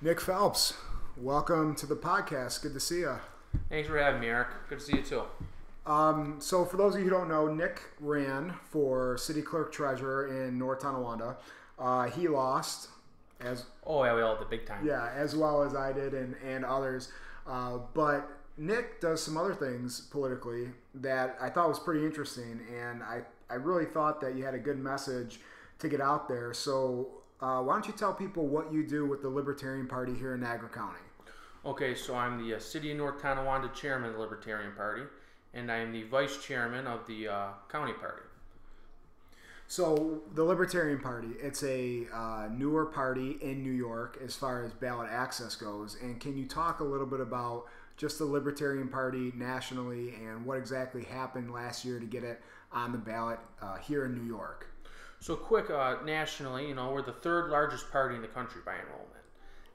Nick Phelps, welcome to the podcast. Good to see you. Thanks for having me, Eric. Good to see you too. Um, so, for those of you who don't know, Nick ran for city clerk treasurer in North Tonawanda. Uh, he lost, as Oh yeah, we all did big time. yeah, as well as I did and and others. Uh, but Nick does some other things politically that I thought was pretty interesting, and I I really thought that you had a good message to get out there. So, uh, why don't you tell people what you do with the Libertarian Party here in Niagara County? Okay, so I'm the uh, City of North Tonawanda chairman of the Libertarian Party, and I am the vice chairman of the uh, county party. So the Libertarian Party, it's a uh, newer party in New York as far as ballot access goes. And can you talk a little bit about just the Libertarian Party nationally and what exactly happened last year to get it on the ballot uh, here in New York? So quick, uh, nationally, you know, we're the third largest party in the country by enrollment.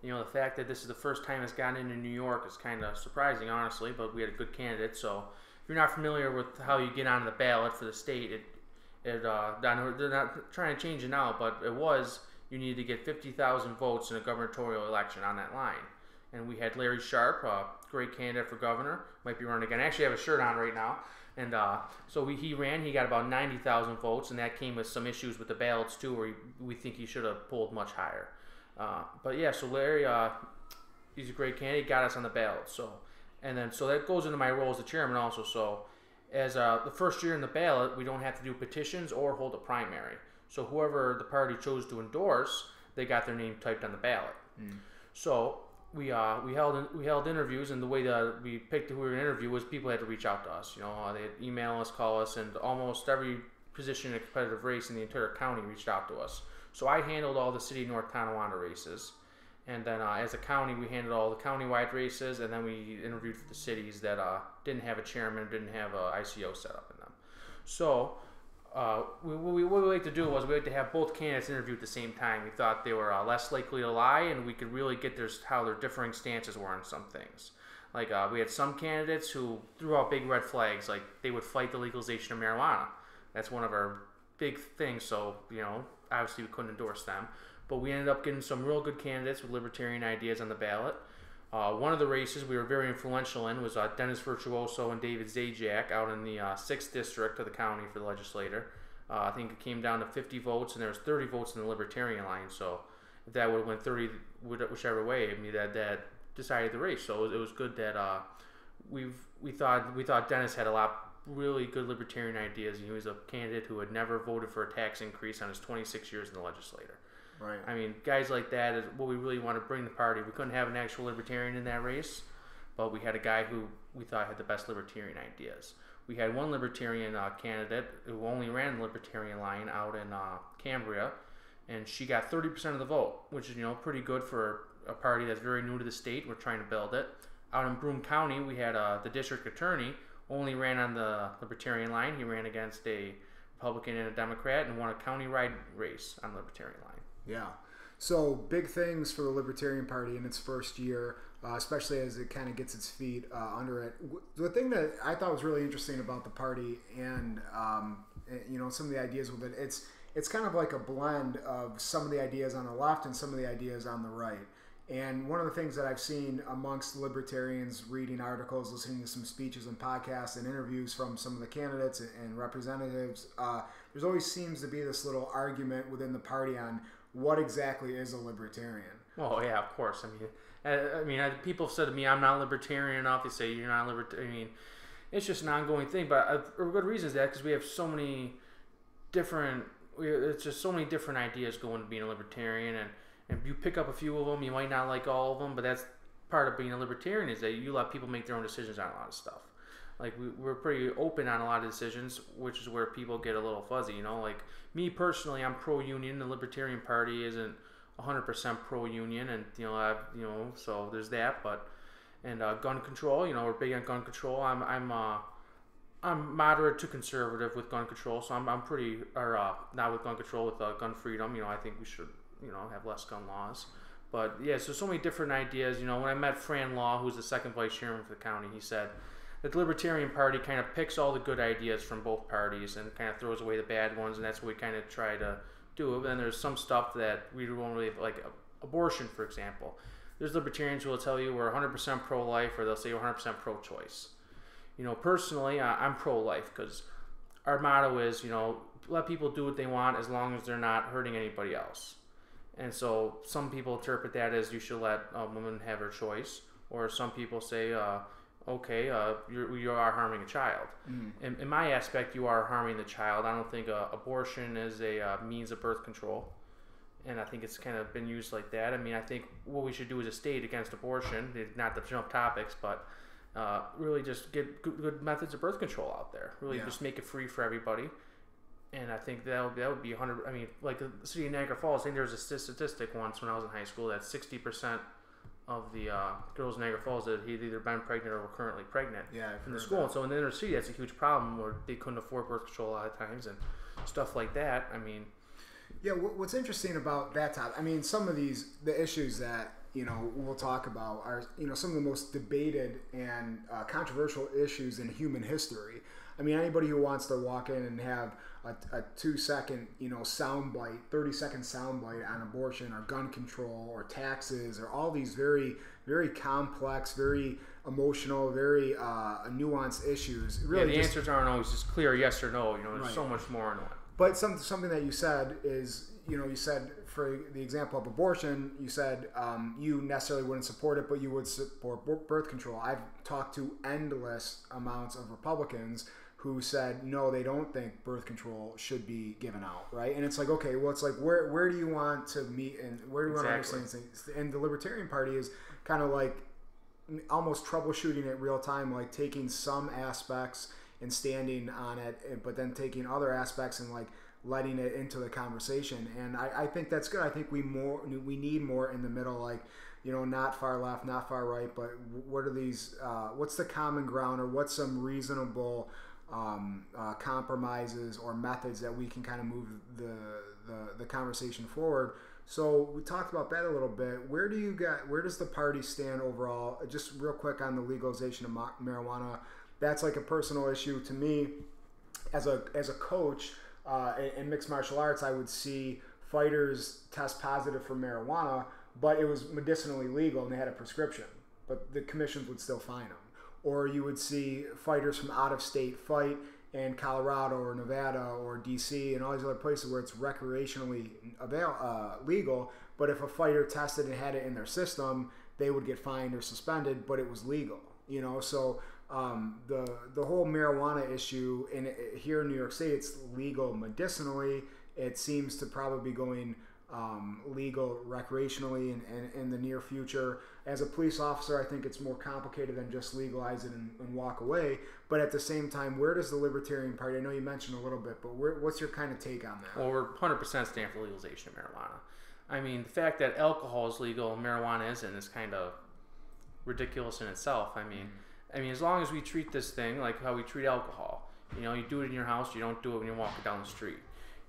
You know, the fact that this is the first time it's gotten into New York is kind of surprising, honestly. But we had a good candidate. So if you're not familiar with how you get on the ballot for the state, it it uh, they're not trying to change it now, but it was you needed to get 50,000 votes in a gubernatorial election on that line. And we had Larry Sharpe, a great candidate for governor, might be running again. I actually have a shirt on right now. And uh, so we, he ran, he got about 90,000 votes, and that came with some issues with the ballots too, where he, we think he should have pulled much higher. Uh, but yeah, so Larry, uh, he's a great candidate, got us on the ballot. So, and then so that goes into my role as the chairman also. So, as uh, the first year in the ballot, we don't have to do petitions or hold a primary. So whoever the party chose to endorse, they got their name typed on the ballot. So we uh, we held we held interviews, and the way that we picked who we were interview was people had to reach out to us. You know, uh, they email us, call us, and almost every position in a competitive race in the entire county reached out to us. So I handled all the city North Tonawanda races, and then uh, as a county, we handled all the county-wide races, and then we interviewed for the cities that uh, didn't have a chairman, didn't have a ICO set up in them. So uh, we, what we like to do was we like to have both candidates interview at the same time. We thought they were uh, less likely to lie, and we could really get their how their differing stances were on some things. Like uh, we had some candidates who threw out big red flags, like they would fight the legalization of marijuana. That's one of our big things. So you know, obviously we couldn't endorse them, but we ended up getting some real good candidates with libertarian ideas on the ballot. Uh, one of the races we were very influential in was uh, Dennis Virtuoso and David Zajac out in the uh, sixth district of the county for the legislator. Uh, I think it came down to 50 votes, and there was 30 votes in the Libertarian line. So that would have went 30, whichever way, I mean that that decided the race. So it was, good that uh, we've we thought we thought Dennis had a lot really good libertarian ideas. He was a candidate who had never voted for a tax increase on his 26 years in the legislature. Right. I mean, guys like that is what we really want to bring the party. We couldn't have an actual libertarian in that race, but we had a guy who we thought had the best libertarian ideas. We had one libertarian uh, candidate who only ran the libertarian line out in uh, Cambria, and she got 30% of the vote, which is you know pretty good for a party that's very new to the state. We're trying to build it. Out in Broome County, we had uh, the district attorney only ran on the libertarian line. He ran against a Republican and a Democrat and won a county-wide race on libertarian line. Yeah. So big things for the Libertarian Party in its first year, uh, especially as it kind of gets its feet uh, under it. The thing that I thought was really interesting about the party, and um, eh, you know some of the ideas with it, it's it's kind of like a blend of some of the ideas on the left and some of the ideas on the right. And one of the things that I've seen amongst libertarians reading articles, listening to some speeches and podcasts and interviews from some of the candidates and representatives, uh, there's always seems to be this little argument within the party on what exactly is a libertarian. Well, yeah, of course. I mean, I, I mean, I, people have said to me, "I'm not libertarian enough." They say you're not libertarian. I mean, it's just an ongoing thing. But uh, for good reasons that because we have so many different. It's just so many different ideas going to being a libertarian, and and you pick up a few of them. You might not like all of them, but that's part of being a libertarian is that you let people make their own decisions on a lot of stuff. Like we, we're pretty open on a lot of decisions, which is where people get a little fuzzy. You know, like me personally, I'm pro-union. The Libertarian Party isn't 100% pro-union, and you know, I've, you know, so there's that. But and uh, gun control, you know, we're big on gun control. I'm I'm uh, I'm moderate to conservative with gun control, so I'm, I'm pretty or uh, not with gun control with uh, gun freedom. You know, I think we should you know have less gun laws. But yeah, so so many different ideas. You know, when I met Fran Law, who's the second vice chairman for the county, he said that the Libertarian Party kind of picks all the good ideas from both parties and kind of throws away the bad ones, and that's what we kind of try to do. And there's some stuff that we won't really like abortion, for example. there's libertarians who will tell you we're 100% pro-life, or they'll say 100% pro-choice. You know, personally, I'm pro-life because our motto is, you know, let people do what they want as long as they're not hurting anybody else. And so some people interpret that as you should let a woman have her choice, or some people say, uh, okay, uh, you're, you are harming a child. Mm. In, in my aspect, you are harming the child. I don't think uh, abortion is a uh, means of birth control. And I think it's kind of been used like that. I mean, I think what we should do as a state against abortion, not to jump topics, but uh, really just get good, good methods of birth control out there. Really Yeah. just make it free for everybody. And I think that would, that would be 100. I mean, like the city of Niagara Falls, I think there was a statistic once when I was in high school that 60% of the uh, girls in Niagara Falls that had either been pregnant or were currently pregnant Yeah, in the school. that. And so in the inner city, that's a huge problem where they couldn't afford birth control a lot of times and stuff like that. I mean, Yeah, what's interesting about that topic? I mean, some of these the issues that you know we'll talk about are you know some of the most debated and uh, controversial issues in human history. I mean, anybody who wants to walk in and have a, a two second you know sound bite, thirty second sound bite on abortion or gun control or taxes or all these very very complex, very emotional, very uh, nuanced issues. yeah, the just, answers aren't always just clear yes or no. You know, there's Right. so much more into it. But some, something that you said is, you know, you said for the example of abortion, you said um, you necessarily wouldn't support it, but you would support birth control. I've talked to endless amounts of Republicans who said no, they don't think birth control should be given out, right? And it's like, okay, well, it's like where where do you want to meet and where do you want to Exactly. understand things? And the Libertarian Party is kind of like almost troubleshooting it real time, like taking some aspects and standing on it, but then taking other aspects and like letting it into the conversation. And I, I think that's good. I think we more we need more in the middle, like you know, not far left, not far right, but what are these? Uh, what's the common ground, or what's some reasonable um, uh, compromises or methods that we can kind of move the, the the conversation forward? So we talked about that a little bit. Where do you get? Where does the party stand overall? Just real quick on the legalization of marijuana. That's like a personal issue to me. As a as a coach uh, in, in mixed martial arts, I would see fighters test positive for marijuana, but it was medicinally legal and they had a prescription, but the commissions would still fine them. Or you would see fighters from out of state fight in Colorado or Nevada or DC and all these other places where it's recreationally avail- uh, legal. But if a fighter tested and had it in their system, they would get fined or suspended, but it was legal. You know, so um, the the whole marijuana issue in here in New York State, it's legal medicinally. It seems to probably be going um, legal recreationally in, in, in the near future. As a police officer, I think it's more complicated than just legalize it and, and walk away. But at the same time, where does the Libertarian Party? I know you mentioned a little bit, but where, what's your kind of take on that? Well, we're 100% stand for legalization of marijuana. I mean, the fact that alcohol is legal and marijuana isn't is kind of ridiculous in itself. I mean, I mean, as long as we treat this thing like how we treat alcohol, you know, you do it in your house, you don't do it when you're walking down the street.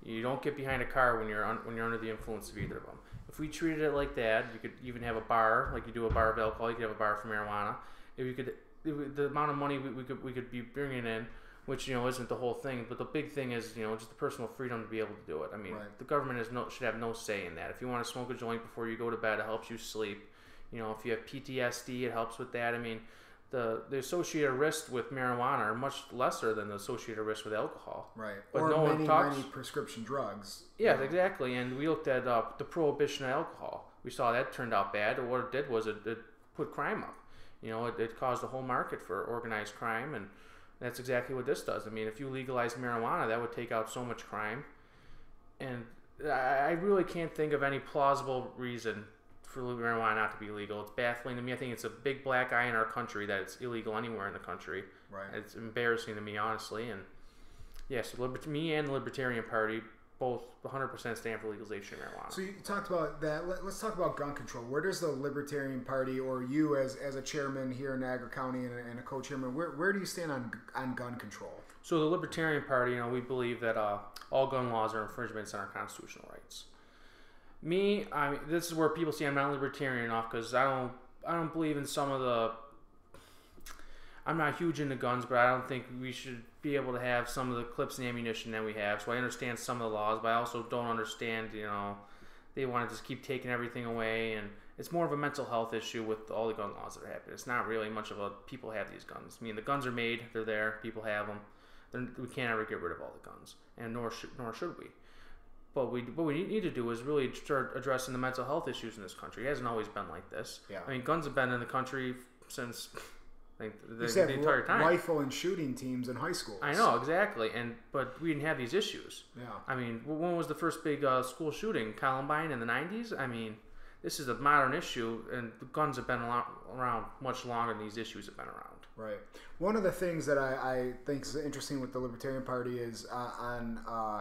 You don't get behind a car when you're un- when you're under the influence of either of them. If we treated it like that, you could even have a bar, like you do a bar of alcohol. You could have a bar for marijuana. If you could, if the amount of money we, we could we could be bringing in, which you know isn't the whole thing, but the big thing is you know just the personal freedom to be able to do it. I mean, Right. the government has no should have no say in that. If you want to smoke a joint before you go to bed, it helps you sleep. You know, if you have PTSD, it helps with that. I mean, the the associated risks with marijuana are much lesser than the associated risks with alcohol. right. but or no one many, talks- many prescription drugs. Yeah, exactly. And we looked at uh, the prohibition of alcohol. We saw that turned out bad. What it did was it, it put crime up. You know, it, it caused a whole market for organized crime, and that's exactly what this does. I mean, if you legalize marijuana, that would take out so much crime. And I, I really can't think of any plausible reason for marijuana not to be legal. It's baffling to me. I think it's a big black eye in our country that it's illegal anywhere in the country. Right. It's embarrassing to me, honestly. And yes, yeah, so me and the Libertarian Party both 100% stand for legalization of marijuana. So you talked about that. Let, us talk about gun control. Where does the Libertarian Party, or you as, as a chairman here in Niagara County and a, and a co-chairman, where, where do you stand on on gun control? So the Libertarian Party, you know, we believe that uh, all gun laws are infringements on our constitutional rights. Me, I mean, this is where people see I'm not libertarian enough because I don't, I don't believe in some of the. I'm not huge into guns, but I don't think we should be able to have some of the clips and ammunition that we have. So I understand some of the laws, but I also don't understand, you know, they want to just keep taking everything away and it's more of a mental health issue with all the gun laws that are happening. It's not really much of a people have these guns. I mean, the guns are made, they're there, people have them. They're, we can't ever get rid of all the guns, and nor should nor should we. But we what we need to do is really start addressing the mental health issues in this country. It hasn't always been like this. Yeah. I mean, guns have been in the country since like the, said the entire time. rifle and shooting teams in high school. I know exactly, and but we didn't have these issues. Yeah. I mean, when was the first big uh, school shooting? Columbine in the '90s. I mean, this is a modern issue, and the guns have been around much longer than these issues have been around. Right. One of the things that I, I think is interesting with the Libertarian Party is uh, on. Uh,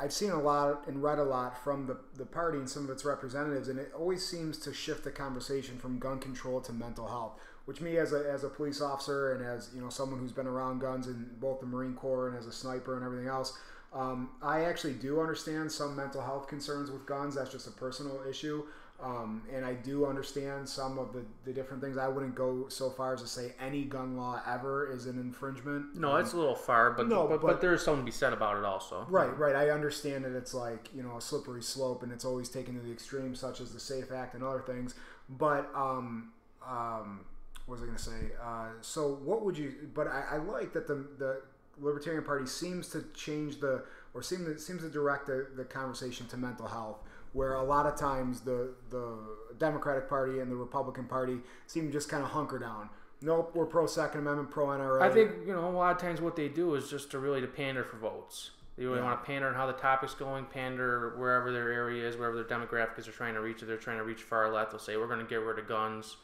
I've seen a lot and read a lot from the, the party and some of its representatives, and it always seems to shift the conversation from gun control to mental health. Which me, as a, as a police officer and as you know someone who's been around guns in both the Marine Corps and as a sniper and everything else, um, I actually do understand some mental health concerns with guns. That's just a personal issue. Um, and I do understand some of the, the different things. I wouldn't go so far as to say any gun law ever is an infringement. No, it's a little far, but No, but, but, but- there is something to be said about it also. Right, right. I understand that it's like, you know, a slippery slope and it's always taken to the extreme, such as the SAFE Act and other things. But, um, um, what was I going to say? Uh, so, what would you, but I, I like that the, the Libertarian Party seems to change the, or seem to, seems to direct the, the conversation to mental health, where a lot of times the, the Democratic Party and the Republican Party seem just kind of hunker down. Nope, we're pro Second Amendment, pro NRA. I think you know a lot of times what they do is just to really to pander for votes. They really Yeah. want to pander on how the topic's going, pander wherever their area is, wherever their demographic is. They're trying to reach. If they're trying to reach far left, they'll say we're going to get rid of guns.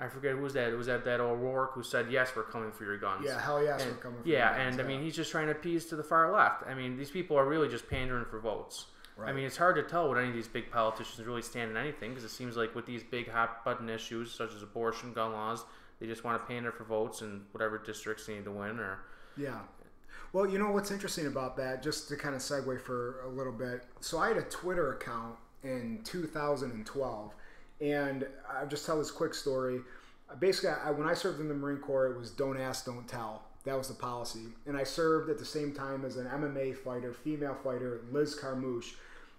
I forget who was that. It was that that O'Rourke who said yes, we're coming for your guns. yeah, hell yes, And- we're coming for yeah, guys, and I mean he's just trying to appease to the far left. I mean these people are really just pandering for votes. I mean it's hard to tell what any of these big politicians really stand in anything because it seems like with these big hot button issues such as abortion, gun laws, they just want to pander for votes in whatever districts they need to win or. Yeah. Well, you know what's interesting about that, just to kind of segue for a little bit. So I had a Twitter account in 2012, and I'll just tell this quick story. Basically, I, when I served in the Marine Corps, it was don't ask, don't tell. That was the policy. And I served at the same time as an MMA fighter, female fighter, Liz Carmouche.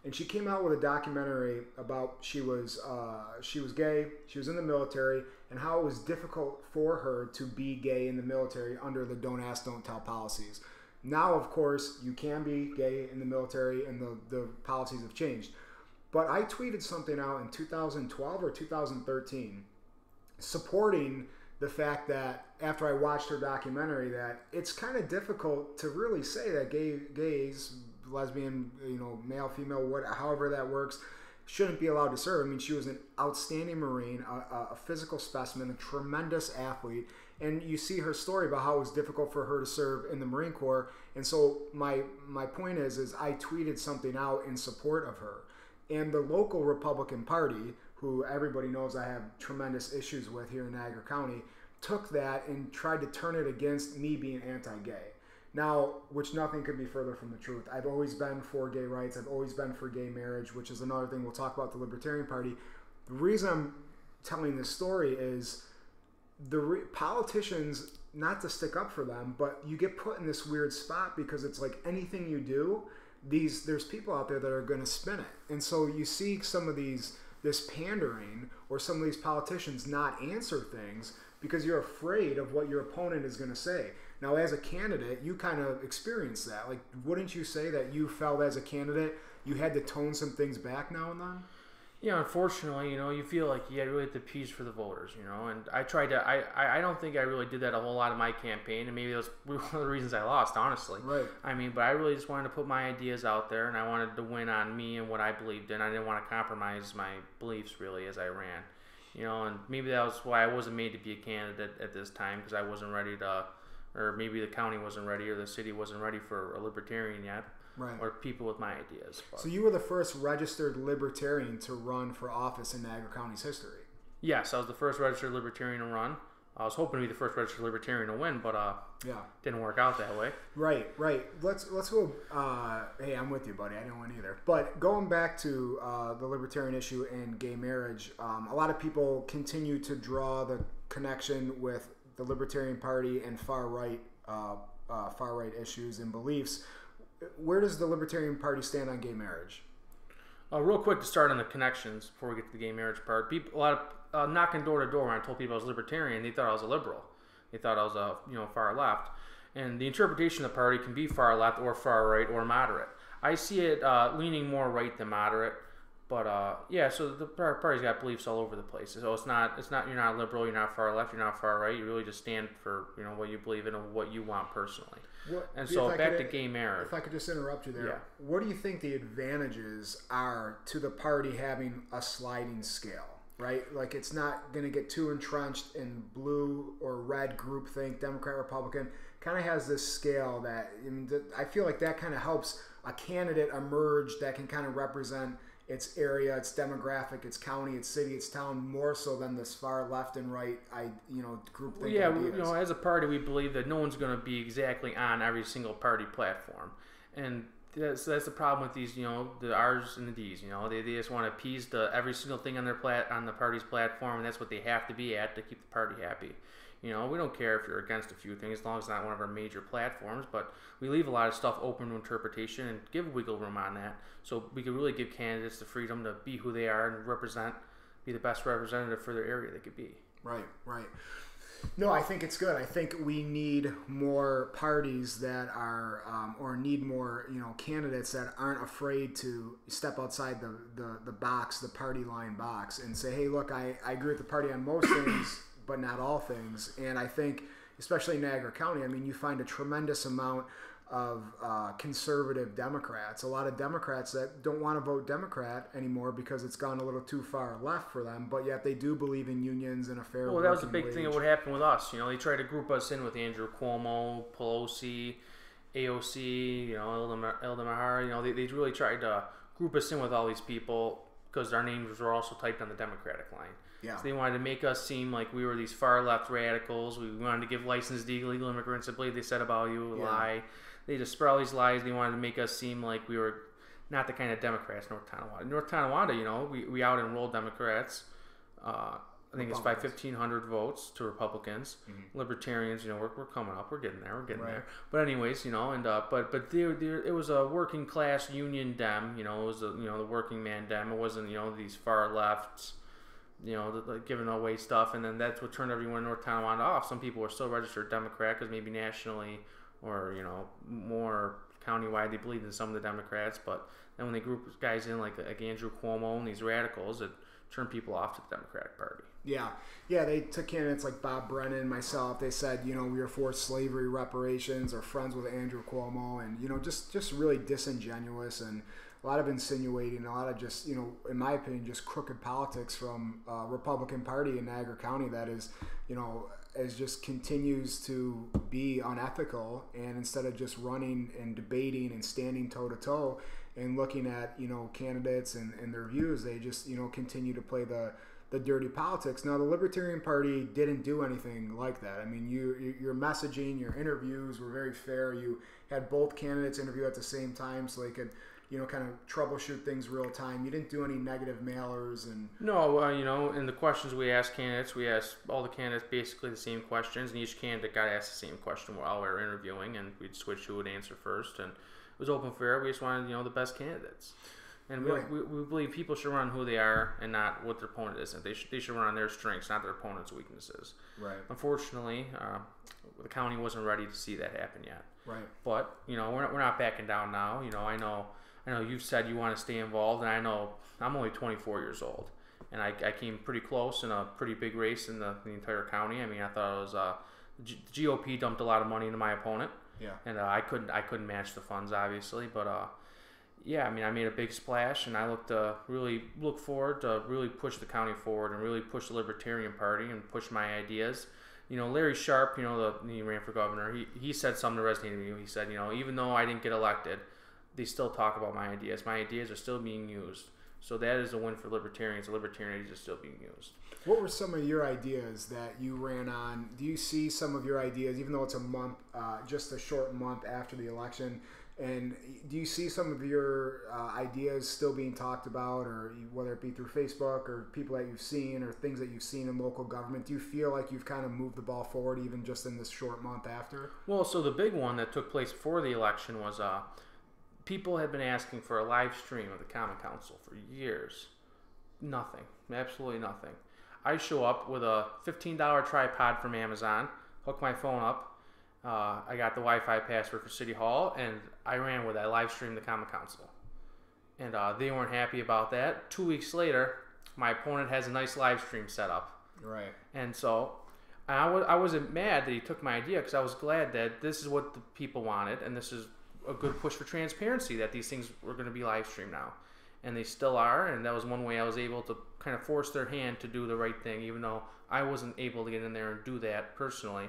And she came out with a documentary about she was uh, she was gay, she was in the military, and how it was difficult for her to be gay in the military under the don't ask, don't tell policies. Now, of course, you can be gay in the military, and the, the policies have changed. But I tweeted something out in 2012 or 2013 supporting the fact that after I watched her documentary that it's kind of difficult to really say that gay gays, lesbian, you know, male, female, what, however that works, shouldn't be allowed to serve. I mean, she was an outstanding Marine, a, a- physical specimen, a tremendous athlete, and you see her story about how it was difficult for her to serve in the Marine Corps. And so my my point is, is I tweeted something out in support of her, and the local Republican Party, who everybody knows I have tremendous issues with here in Niagara County, took that and tried to turn it against me being anti-gay. Now, which nothing could be further from the truth. I've always been for gay rights. I've always been for gay marriage, which is another thing we'll talk about the Libertarian Party. The reason I'm telling this story is the re- politicians not to stick up for them but you get put in this weird spot because it's like anything you do these there's people out there that are going to spin it and so you see some of these this pandering or some of these politicians not answer things because you're afraid of what your opponent is going to say now as a candidate you kind of experience that like wouldn't you say that you felt as a candidate you had to tone some things back now and then Yeah, unfortunately, you know, you feel like you really have to appease for the voters, you know. And I tried to. I, I, don't think I really did that a whole lot of my campaign, and maybe that was one of the reasons I lost, honestly. right I mean, but I really just wanted to put my ideas out there, and I wanted to win on me and what I believed in. I didn't want to compromise my beliefs really as I ran, you know. And maybe that was why I wasn't made to be a candidate at this time because I wasn't ready to, or maybe the county wasn't ready or the city wasn't ready for a libertarian yet, right or people with my ideas. But So you were the first registered libertarian to run for office in Niagara County's history. yes, I was the first registered libertarian to run. I was hoping to be the first registered libertarian to win, but uh, Yeah. didn't work out that way. Right, right. Let's let's go. Uh, hey, I'm with you, buddy. I didn't win either. But going back to uh, the libertarian issue and gay marriage, um, a lot of people continue to draw the connection with the Libertarian Party and far right uh, uh, far right issues and beliefs. Where does the Libertarian Party stand on gay marriage? Uh, real quick to start on the connections before we get to the gay marriage part. People, a lot of uh, knocking door to door when I told people I was libertarian, they thought I was a liberal. They thought I was a you know far left. And the interpretation of the party can be far left or far right or moderate. I see it uh, leaning more right than moderate. But uh, yeah, so the party's got beliefs all over the place. So it's not it's not you're not liberal, you're not far left, you're not far right. You really just stand for you know what you believe in and what you want personally. What, and so back could, to gay marriage. If I could just interrupt you there, yeah. what do you think the advantages are to the party having a sliding scale? Right, like it's not going to get too entrenched in blue or red groupthink, Democrat, Republican. Kind of has this scale that I, mean, I feel like that kind of helps a candidate emerge that can kind of represent its area, its demographic, its county, its city, its town, more so than this far left and right, I you know, group well, yeah, ideas. you know, as a party, we believe that no one's going to be exactly on every single party platform, and that's that's the problem with these, you know, the R's and the D's. You know, they, they just want to appease the every single thing on their plat on the party's platform, and that's what they have to be at to keep the party happy. You know, we don't care if you're against a few things as long as it's not one of our major platforms, but we leave a lot of stuff open to interpretation and give wiggle room on that. So we can really give candidates the freedom to be who they are and represent, be the best representative for their area they could be. Right, right. No, I think it's good. I think we need more parties that are, um, or need more, you know, candidates that aren't afraid to step outside the, the, the box, the party line box, and say, hey, look, I, I agree with the party on most things but not all things. And I think, especially in Niagara County, I mean, you find a tremendous amount of uh, conservative Democrats. A lot of Democrats that don't want to vote Democrat anymore because it's gone a little too far left for them, but yet they do believe in unions and a fair. Well, that was a big wage. thing that would happen with us. You know, they tried to group us in with Andrew Cuomo, Pelosi, AOC, you know, Omar. You know, they, they really tried to group us in with all these people because our names were also typed on the Democratic line. Yeah. So they wanted to make us seem like we were these far left radicals. We wanted to give license to illegal immigrants. I believe they said about you a yeah. lie. They just spread all these lies. They wanted to make us seem like we were not the kind of Democrats North Tonawanda. North Tonawanda, you know, we, we out enrolled Democrats. Uh, I think it's by 1,500 votes to Republicans. Mm-hmm. Libertarians, you know, we're, we're coming up. We're getting there. We're getting right. there. But anyways, you know, and uh, but but there, there, it was a working class union dem. You know, it was a, you know the working man dem. It wasn't you know these far lefts you know, the, the giving away stuff, and then that's what turned everyone in North Tonawanda off. Some people were still registered Democrat because maybe nationally or you know more countywide they believed in some of the Democrats, but then when they group guys in like like Andrew Cuomo and these radicals, it turned people off to the Democratic Party. Yeah, yeah, they took candidates like Bob Brennan, myself. They said, you know, we are for slavery reparations, or friends with Andrew Cuomo, and you know, just just really disingenuous and a lot of insinuating, a lot of just, you know, in my opinion, just crooked politics from uh, Republican Party in Niagara County that is, you know, as just continues to be unethical. And instead of just running and debating and standing toe to toe and looking at, you know, candidates and, and their views, they just, you know, continue to play the the dirty politics. Now, the Libertarian Party didn't do anything like that. I mean, you your messaging, your interviews were very fair. You had both candidates interview at the same time, so they could you know, kind of troubleshoot things real time. You didn't do any negative mailers and. No, uh, you know, in the questions we asked candidates, we asked all the candidates basically the same questions, and each candidate got asked the same question while we were interviewing, and we'd switch who would answer first, and it was open fair. We just wanted, you know, the best candidates. And we, right. we, we, believe people should run who they are and not what their opponent is. And they should, they should run on their strengths, not their opponent's weaknesses. Right. Unfortunately, uh, the county wasn't ready to see that happen yet. Right. But, you know, we're not, we're not backing down now. You know, I know I know you've said you want to stay involved, and I know I'm only 24 years old, and I, I came pretty close in a pretty big race in the, the entire county. I mean, I thought it was uh, G- GOP dumped a lot of money into my opponent, yeah, and uh, I couldn't I couldn't match the funds obviously, but uh, yeah, I mean, I made a big splash, and I look to really look forward to really push the county forward and really push the Libertarian Party and push my ideas. You know, Larry Sharpe, you know, the, he ran for governor. He, he said something that resonated with me. He said, you know, even though I didn't get elected, they still talk about my ideas. My ideas are still being used. So that is a win for libertarians. The libertarian ideas are still being used. What were some of your ideas that you ran on? Do you see some of your ideas, even though it's a month, uh, just a short month after the election? And do you see some of your uh, ideas still being talked about, or whether it be through Facebook or people that you've seen or things that you've seen in local government? Do you feel like you've kind of moved the ball forward even just in this short month after? Well, so the big one that took place before the election was uh, people have been asking for a live stream of the Common Council for years. Nothing, absolutely nothing. I show up with a $15 tripod from Amazon, hook my phone up. Uh, I got the Wi-Fi password for City Hall, and I ran with it. I live streamed the Common Council, and uh, they weren't happy about that. Two weeks later, my opponent has a nice live stream set up, Right. and so I w- I wasn't mad that he took my idea because I was glad that this is what the people wanted, and this is a good push for transparency that these things were going to be live streamed now, and they still are. And that was one way I was able to kind of force their hand to do the right thing, even though I wasn't able to get in there and do that personally.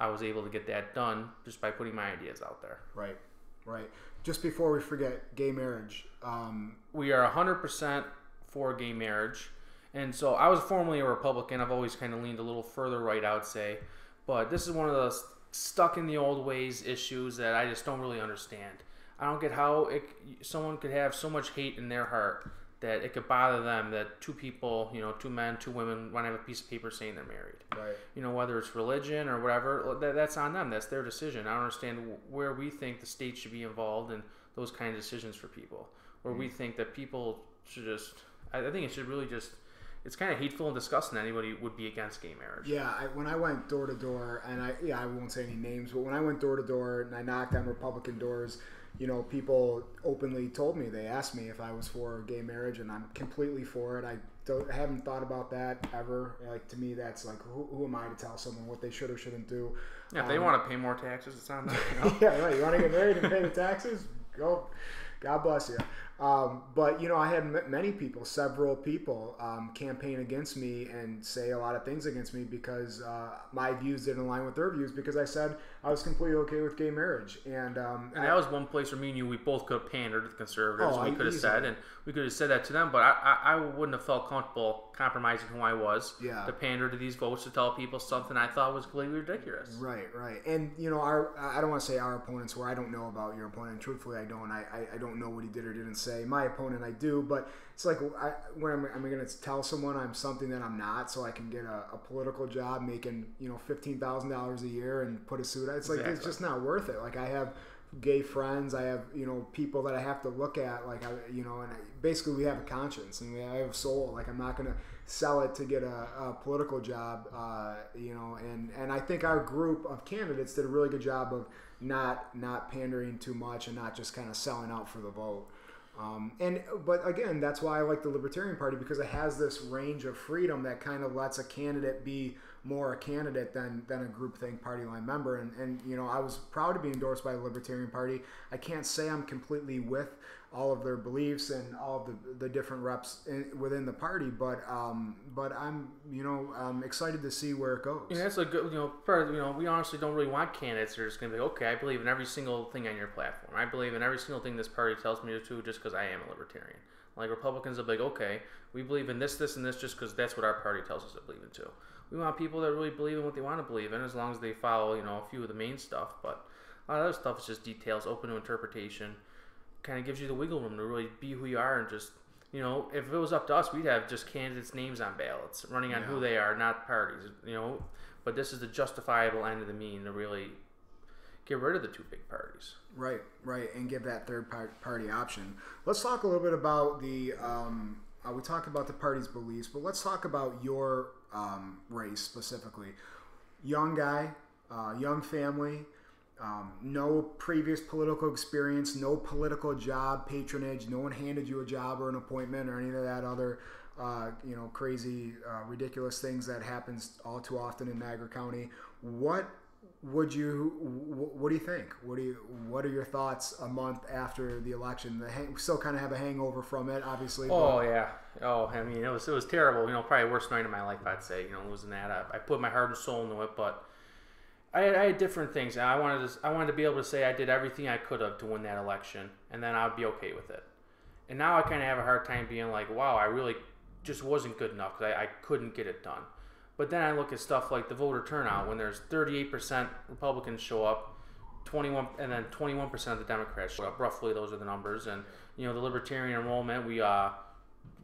I was able to get that done just by putting my ideas out there. Right. Right. Just before we forget, gay marriage. Um, we are 100% for gay marriage. And so I was formerly a Republican. I've always kind of leaned a little further right, I would say. But this is one of those stuck in the old ways issues that I just don't really understand. I don't get how it, someone could have so much hate in their heart that it could bother them that two people, you know, two men, two women, want to have a piece of paper saying they're married. right. You know, whether it's religion or whatever, that, that's on them. That's their decision. I don't understand where we think the state should be involved in those kind of decisions for people. Where we mm. think that people should just, I I think it should really just, it's kind of hateful and disgusting that anybody would be against gay marriage. Yeah, I, when I went door to door, and I yeah, I won't say any names, but when I went door to door and I knocked on Republican doors, you know, people openly told me they asked me if I was for gay marriage, and I'm completely for it. I don't I haven't thought about that ever. Like to me, that's like who, who am I to tell someone what they should or shouldn't do? Yeah, if they Um, want to pay more taxes, it's on them. You know? yeah, right. You want to get married and pay the taxes? Go. God bless you. Um, but you know, I had m- many people, several people, um, campaign against me and say a lot of things against me because uh, my views didn't align with their views because I said I was completely okay with gay marriage. And, um, And that was one place where me and you, we both could have pandered to the conservatives. Oh, we could have said, and we could have said that to them, but I, I, I wouldn't have felt comfortable compromising who I was Yeah. to pander to these votes to tell people something I thought was completely ridiculous. Right, right, and you know, our I don't want to say our opponents, where I don't know about your opponent. Truthfully, I don't. I, I, I don't know what he did or didn't say. My opponent, I do, but it's like I, when I'm, I'm going to tell someone I'm something that I'm not, so I can get a, a political job making you know fifteen thousand dollars a year and put a suit. on. It's like it's just not worth it. Like I have gay friends, I have you know people that I have to look at, like I you know, and I, basically we have a conscience and we I have a soul. Like I'm not going to sell it to get a, a political job, uh, you know. And and I think our group of candidates did a really good job of not not pandering too much and not just kind of selling out for the vote. Um, and but again, that's why I like the Libertarian Party because it has this range of freedom that kind of lets a candidate be more a candidate than than a groupthink party line member. And and you know, I was proud to be endorsed by the Libertarian Party. I can't say I'm completely with all of their beliefs and all of the, the different reps in, within the party, but um, but I'm you know I'm excited to see where it goes. Yeah, that's a good, you know, part of, you know, we honestly don't really want candidates that are just going to be, okay, I believe in every single thing on your platform. I believe in every single thing this party tells me to just because I am a libertarian. Like Republicans are like, okay, we believe in this, this, and this just because that's what our party tells us to believe in too. We want people that really believe in what they want to believe in as long as they follow, you know, a few of the main stuff. But a lot of other stuff is just details, open to interpretation. Kind of gives you the wiggle room to really be who you are and just, you know, if it was up to us, we'd have just candidates' names on ballots, running on who they are, not parties. You know, but this is the justifiable end of the mean to really get rid of the two big parties. Right, right, and give that third party option. Let's talk a little bit about the. Um, uh, we talked about the party's beliefs, but let's talk about your um, race specifically. Young guy, uh, young family, um, no previous political experience, no political job patronage. No one handed you a job or an appointment or any of that other, uh, you know, crazy, uh, ridiculous things that happens all too often in Niagara County. What would you what do you think what do you what are your thoughts a month after the election the hang, still kind of have a hangover from it obviously Oh yeah. Oh, I mean, it was it was terrible. You know, probably worst night of my life. I'd say. You know, losing that. I, I put my heart and soul into it, but I had, I had different things. and I wanted to I wanted to be able to say I did everything I could have to win that election, and then I'd be okay with it. And now I kind of have a hard time being like, wow, I really just wasn't good enough because I, I couldn't get it done. But then I look at stuff like the voter turnout when there's 38% Republicans show up, 21 and then 21% of the Democrats show up. Roughly, those are the numbers. And you know, the Libertarian enrollment, we uh,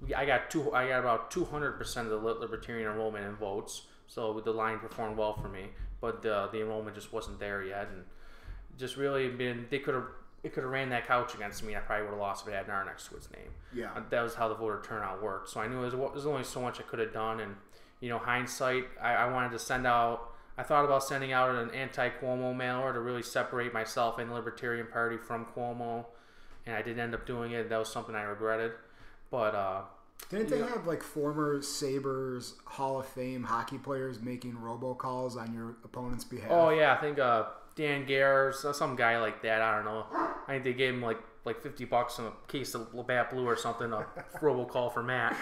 we, I got two, I got about 200% of the Libertarian enrollment in votes. So the line performed well for me, but the the enrollment just wasn't there yet, and just really been they could have it could have ran that couch against me. I probably would have lost if it had an R next to its name. Yeah. Uh, That was how the voter turnout worked. So I knew there was, only so much I could have done. And, you know, hindsight, I, I wanted to send out, I thought about sending out an anti Cuomo mailer to really separate myself and the Libertarian Party from Cuomo. And I didn't end up doing it. That was something I regretted. But, uh, Didn't they have like former Sabres Hall of Fame hockey players making robocalls on your opponent's behalf? Oh yeah, I think uh, Dan Gare, so- some guy like that. I don't know. I think they gave him like like fifty bucks in a case of Labatt Blue or something. A robocall for Matt.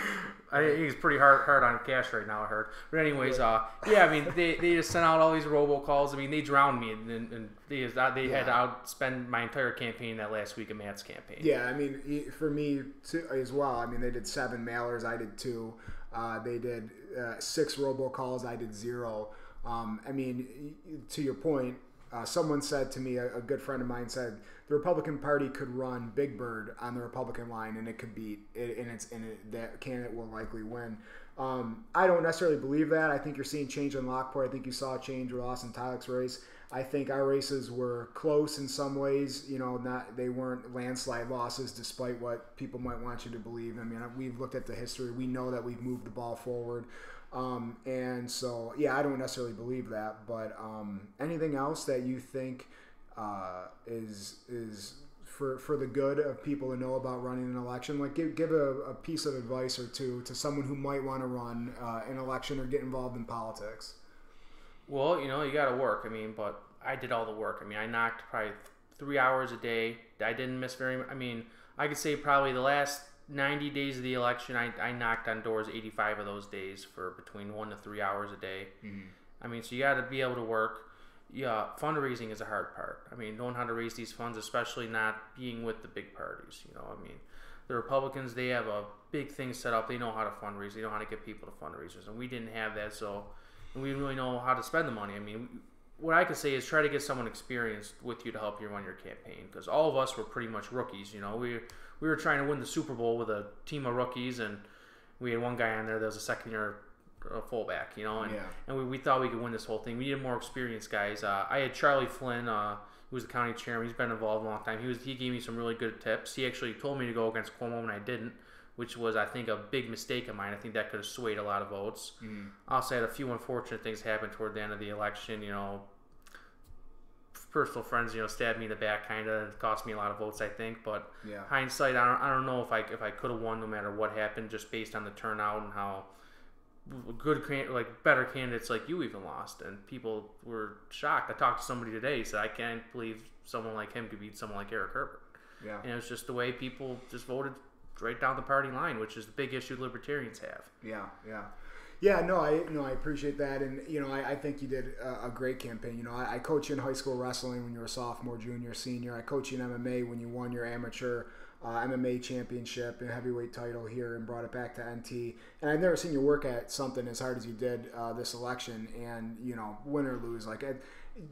I think he's pretty hard hard on cash right now. I heard. But anyways, uh, yeah. I mean, they, they just sent out all these robocalls. I mean, they drowned me, and, and, they just, they had to outspend my entire campaign that last week of Matt's campaign. Yeah, I mean, for me too, as well. I mean, they did seven mailers. I did two. Uh, they did uh, six robocalls. I did zero. Um, I mean, to your point, uh, someone said to me, a, a good friend of mine said, the Republican Party could run Big Bird on the Republican line, and it could beat it, and it's and it, that candidate will likely win. Um, I don't necessarily believe that. I think you're seeing change in Lockport. I think you saw a change with Austin Tylec's race. I think our races were close in some ways. You know, not they weren't landslide losses, despite what people might want you to believe. I mean, we've looked at the history. We know that we've moved the ball forward, um, and so yeah, I don't necessarily believe that. But um, anything else that you think uh, is is for, for the good of people to know about running an election, like give, give a, a piece of advice or two to someone who might want to run uh, an election or get involved in politics. Well, you know, you got to work. I mean, but I did all the work. I mean, I knocked probably three hours a day. I didn't miss very. I mean, I could say probably the last 90 days of the election, I, I knocked on doors 85 of those days for between one to three hours a day. I mean, so you got to be able to work. Yeah, fundraising is a hard part. I mean, knowing how to raise these funds, especially not being with the big parties. You know, I mean, the Republicans they have a big thing set up. They know how to fundraise. They know how to get people to fundraisers, and we didn't have that. So, we didn't really know how to spend the money. I mean, what I could say is try to get someone experienced with you to help you run your campaign because all of us were pretty much rookies. You know, we we were trying to win the Super Bowl with a team of rookies, and we had one guy on there that was a second year uh, fullback. You know, and Yeah. and we, we thought we could win this whole thing. We needed more experienced guys. Uh, I had Charlie Flynn, uh, who was the county chairman. He's been involved a long time. He was he gave me some really good tips. He actually told me to go against Cuomo when I didn't, which was I think a big mistake of mine. I think that could have swayed a lot of votes. Also, had a few unfortunate things happen toward the end of the election. You know, personal friends, you know, stabbed me in the back, kind of. Cost me a lot of votes, I think. But Yeah. hindsight, I don't, I don't know if I if I could have won no matter what happened, just based on the turnout and how good can- like better candidates like you even lost, and people were shocked. I talked to somebody today, he said I can't believe someone like him could beat someone like Eric Herbert. Yeah. And it was just the way people just voted right down the party line, which is the big issue libertarians have. Yeah, yeah, yeah. No, I no, I appreciate that, and you know, I, I think you did a, a great campaign. You know, I, I coached you in high school wrestling when you were a sophomore, junior, senior. I coached you in MMA when you won your amateur uh, MMA championship and heavyweight title here and brought it back to NT. And I've never seen you work at something as hard as you did uh, this election. And you know, win or lose, like.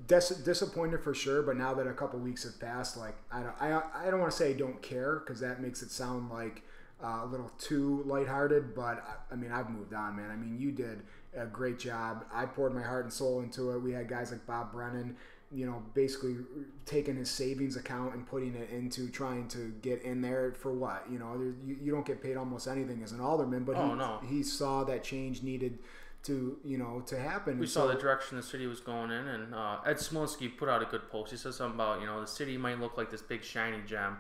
Dis- disappointed for sure, but now that a couple weeks have passed, like I don't, I, I don't want to say I don't care because that makes it sound like uh, a little too lighthearted, but I, I mean, I've moved on, man. I mean, you did a great job. I poured my heart and soul into it. We had guys like Bob Brennan, you know, basically taking his savings account and putting it into trying to get in there for what? You know, there, you, you don't get paid almost anything as an alderman, but Oh, he, no. he saw that change needed to, you know, to happen. We And saw the direction the city was going in, and uh, Ed Smolensky put out a good post. He said something about you know the city might look like this big shiny gem,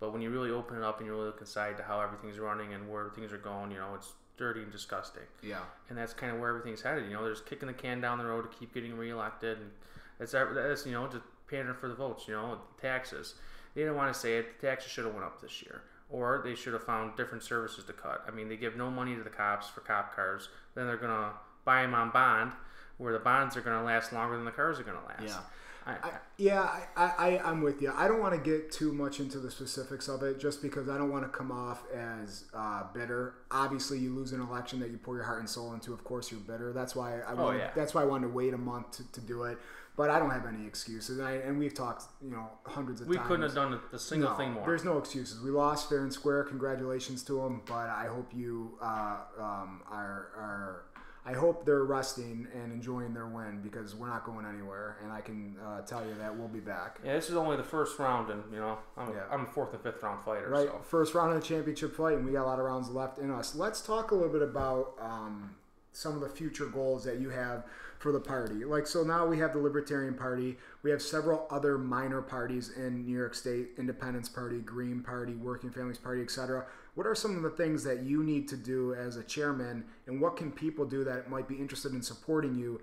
but when you really open it up and you really look inside to how everything's running and where things are going, you know it's dirty and disgusting. Yeah. And that's kind of where everything's headed. You know, they're just kicking the can down the road to keep getting reelected, and that's that's you know just pandering for the votes. You know, taxes. They didn't want to say it. The taxes should have went up this year, or they should have found different services to cut. I mean, they give no money to the cops for cop cars. Then they're gonna buy them on bond, where the bonds are gonna last longer than the cars are gonna last. Yeah. I, I, yeah, I, I, I'm with you. I don't want to get too much into the specifics of it just because I don't want to come off as uh, bitter. Obviously, you lose an election that you pour your heart and soul into. Of course, you're bitter. That's why I wanted, yeah. that's why I wanted to wait a month to, to do it. But I don't have any excuses. And, I, and we've talked, you know, hundreds of times. we times. couldn't have done a, single No, thing more. There's no excuses. We lost fair and square. Congratulations to them. But I hope you uh, um, are are I hope they're resting and enjoying their win because we're not going anywhere, and I can uh, tell you that we'll be back. Yeah, this is only the first round, and you know, I'm a, Yeah. I'm a fourth and fifth round fighter. Right, So. first round of the championship fight, and we got a lot of rounds left in us. Let's talk a little bit about um, some of the future goals that you have for the party. Like, so now we have the Libertarian Party. We have several other minor parties in New York State: Independence Party, Green Party, Working Families Party, etc. What are some of the things that you need to do as a chairman, and what can people do that might be interested in supporting you?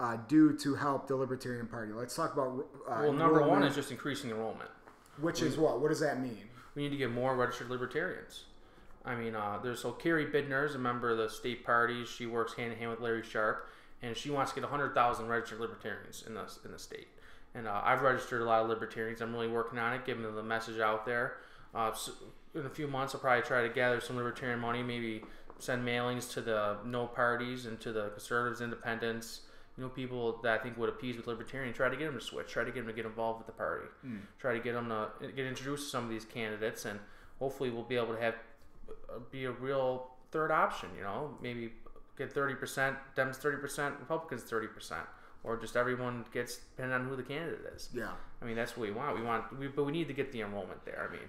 Uh, do to help the Libertarian Party. Let's talk about. Uh, Well, number one is just increasing enrollment. which is what? What does that mean? We need to get more registered libertarians. I mean, uh, there's so Carrie Bidner is a member of the state party. She works hand in hand with Larry Sharpe, and she wants to get 100,000 registered libertarians in the in the state. And uh, I've registered a lot of libertarians. I'm really working on it, giving them the message out there. Uh, so in a few months, I'll probably try to gather some libertarian money, maybe send mailings to the no parties and to the conservatives, independents, you know, people that I think would appease with libertarian. Try to get them to switch. Try to get them to get involved with the party. Try to get them to get introduced to some of these candidates, and hopefully we'll be able to have uh, be a real third option. You know, maybe get thirty percent, Dems thirty percent, Republicans thirty percent, or just everyone gets depending on who the candidate is. Yeah. I mean, that's what we want. We want, we, but we need to get the enrollment there. I mean,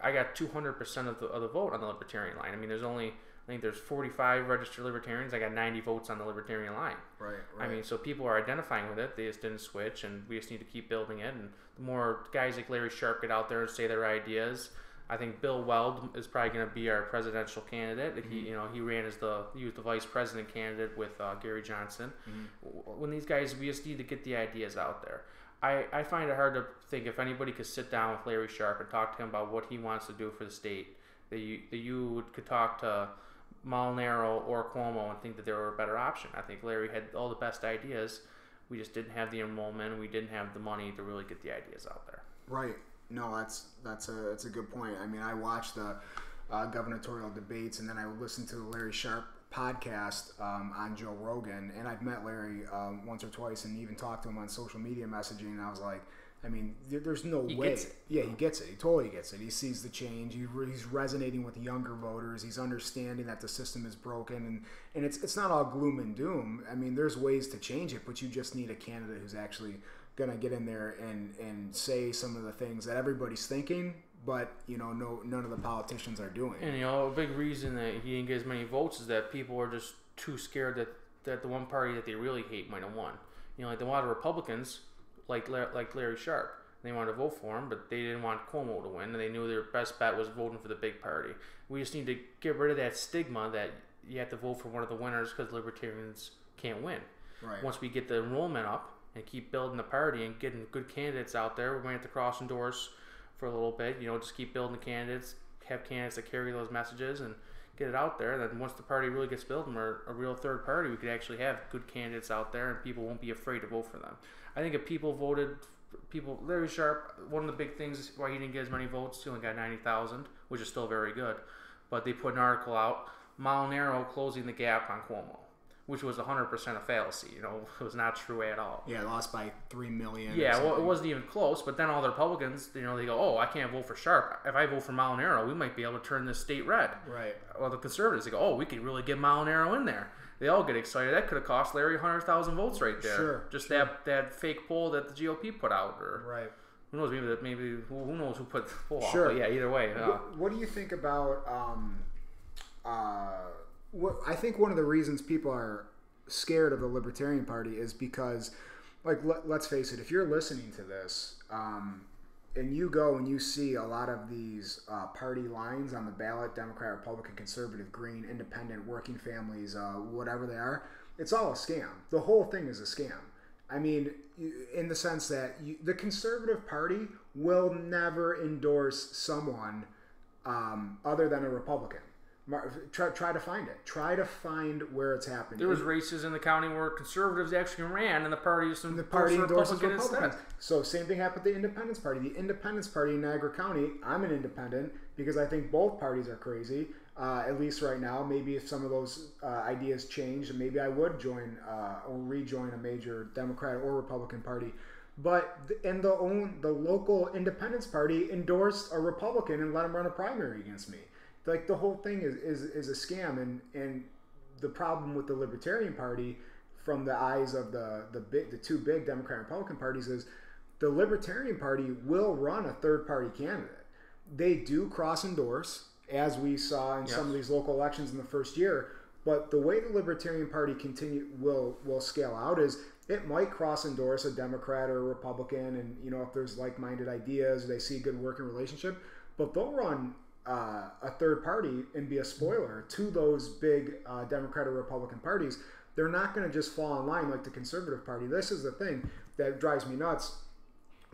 I got 200% of the, of the vote on the libertarian line. I mean, there's only, I think there's 45 registered libertarians. I got 90 votes on the libertarian line. Right. I mean, so people are identifying with it. They just didn't switch, and we just need to keep building it. And the more guys like Larry Sharpe get out there and say their ideas, I think Bill Weld is probably going to be our presidential candidate. He, you know, he ran as the he was the vice president candidate with uh, Gary Johnson. W- When these guys, we just need to get the ideas out there. I, I find it hard to think if anybody could sit down with Larry Sharpe and talk to him about what he wants to do for the state. That you that you would, could talk to Molinaro or Cuomo and think that they were a better option. I think Larry had all the best ideas. We just didn't have the enrollment. We didn't have the money to really get the ideas out there. Right. No, that's that's a that's a good point. I mean, I watched the uh, gubernatorial debates, and then I would listen to the Larry Sharpe podcast um, on Joe Rogan, and I've met Larry um, once or twice, and even talked to him on social media messaging. And I was like, I mean, there, there's no He way. gets it. Yeah, he gets it. He totally gets it. He sees the change. He, re- he's resonating with younger voters. He's understanding that the system is broken, and and it's it's not all gloom and doom. I mean, there's ways to change it, but you just need a candidate who's actually gonna get in there and and say some of the things that everybody's thinking, but you know, no none of the politicians are doing. And you know, a big reason that he didn't get as many votes is that people are just too scared that, that the one party that they really hate might have won. You know, like the lot of Republicans, like like Larry Sharpe, they wanted to vote for him, but they didn't want Cuomo to win, and they knew their best bet was voting for the big party. We just need to get rid of that stigma that you have to vote for one of the winners because libertarians can't win. Right. Once we get the enrollment up and keep building the party and getting good candidates out there, we're going to have to cross endorse for a little bit. You know, just keep building the candidates, have candidates that carry those messages, and get it out there. Then once the party really gets built and we're a real third party, we could actually have good candidates out there, and people won't be afraid to vote for them. I think if people voted, people Larry Sharpe, one of the big things why he didn't get as many votes, he only got ninety thousand, which is still very good. But they put an article out, Molinaro closing the gap on Cuomo, which was 100% a fallacy. You know, it was not true at all. yeah, lost by three million. Yeah, well, it wasn't even close. But then all the Republicans, you know, they go, "Oh, I can't vote for Sharpe. If I vote for Molinaro, we might be able to turn this state red." right. Well, the conservatives, they go, "Oh, we could really get Molinaro in there." They all get excited. That could have cost Larry 100,000 votes right there. Sure, Just that that fake poll that the GOP put out, or Right. who knows? Maybe that maybe who knows who put the poll Sure. out. But yeah, either way. Uh, What, what do you think about? Um, uh, I think one of the reasons people are scared of the Libertarian Party is because, like, let, let's face it, if you're listening to this, um, and you go and you see a lot of these uh, party lines on the ballot Democrat, Republican, Conservative, Green, Independent, Working Families, uh, whatever they are it's all a scam. The whole thing is a scam. I mean, in the sense that you, the Conservative Party will never endorse someone um, other than a Republican. Mar- Try, try to find it. Try to find where it's happening. there was races in the county where conservatives actually ran, and the party just the party endorses Republican Republicans. So same thing happened with the Independence Party. The Independence Party in Niagara County. I'm an independent because I think both parties are crazy. Uh, at least right now. Maybe if some of those uh, ideas change, maybe I would join uh, or rejoin a major Democrat or Republican party. But and the own the local Independence Party endorsed a Republican and let him run a primary against me. Like the whole thing is is, is a scam, and and the problem with the Libertarian Party, from the eyes of the the big the two big Democrat and Republican parties, is the Libertarian Party will run a third party candidate. They do cross endorse, as we saw in Yes. some of these local elections in the first year. But the way the Libertarian Party continue will will scale out is it might cross endorse a Democrat or a Republican, and you know if there's like minded ideas, they see a good working relationship. But they'll run uh, a third party and be a spoiler to those big uh, Democrat or Republican parties. They're not going to just fall in line like the Conservative Party. This is the thing that drives me nuts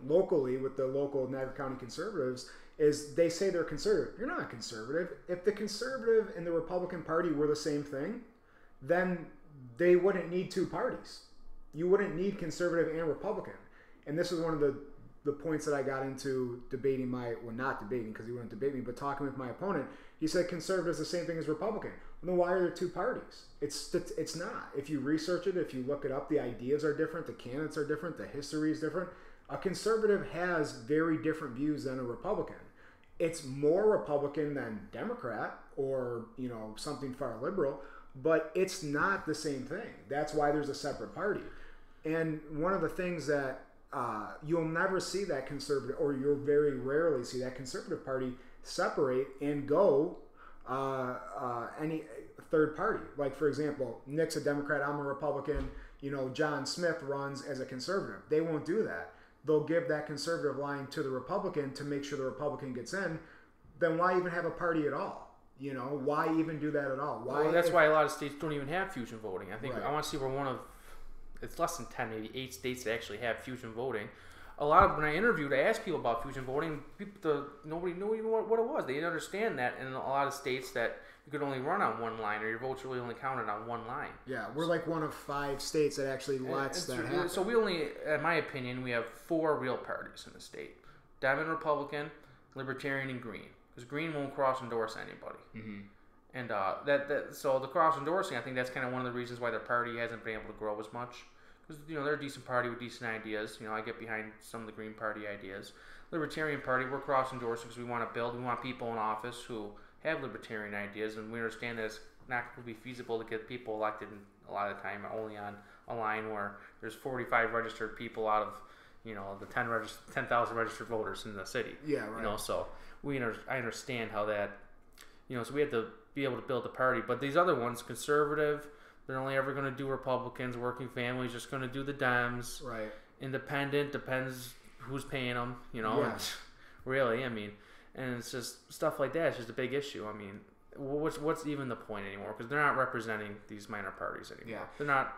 locally with the local Niagara County conservatives is they say they're conservative. You're not conservative. If the conservative and the Republican Party were the same thing, then they wouldn't need two parties. You wouldn't need conservative and Republican. And this is one of the the points that I got into debating my well not debating because he wouldn't debate me, but talking with my opponent. He said conservative is the same thing as Republican. Well, then why are there two parties? It's it's not. If you research it, if you look it up, the ideas are different, the candidates are different, the history is different. A conservative has very different views than a Republican. It's more Republican than Democrat or you know something far liberal, but it's not the same thing. That's why there's a separate party. And one of the things that uh, you'll never see that conservative, or you'll very rarely see that conservative party separate and go uh, uh, any third party. Like for example, Nick's a Democrat, I'm a Republican. You know, John Smith runs as a conservative. They won't do that. They'll give that conservative line to the Republican to make sure the Republican gets in. Then why even have a party at all? You know, why even do that at all? Why? Well, that's if- why a lot of states don't even have fusion voting. I think Right. I want to see we're one of it's less than ten, maybe eight states that actually have fusion voting. A lot of when I interviewed, I asked people about fusion voting. People, the, nobody knew even what, what it was. They didn't understand that in a lot of states that you could only run on one line, or your votes really only counted on one line. Yeah, we're like one of five states that actually lets that so- happen. So we only, in my opinion, we have four real parties in the state: Dem and Republican, Libertarian, and Green. Because Green won't cross endorse anybody. Mm-hmm. And uh, that, that so the cross endorsing, I think that's kind of one of the reasons why their party hasn't been able to grow as much. Because you know they're a decent party with decent ideas. You know I get behind some of the Green Party ideas. Libertarian Party, we're cross endorsing because we want to build. We want people in office who have libertarian ideas, and we understand that it's not going to be feasible to get people elected a lot of the time only on a line where there's 45 registered people out of you know the 10 regis- 10,000 registered voters in the city. Yeah, right. You know, so we under, I understand how that you know, so we had to be able to build a party. But these other ones, conservative, they're only ever going to do Republicans. Working families just going to do the Dems. Right. Independent depends who's paying them. You know, Yeah. really. I mean, and it's just stuff like that. It's just a big issue. I mean, what's what's even the point anymore? Because they're not representing these minor parties anymore. Yeah. They're not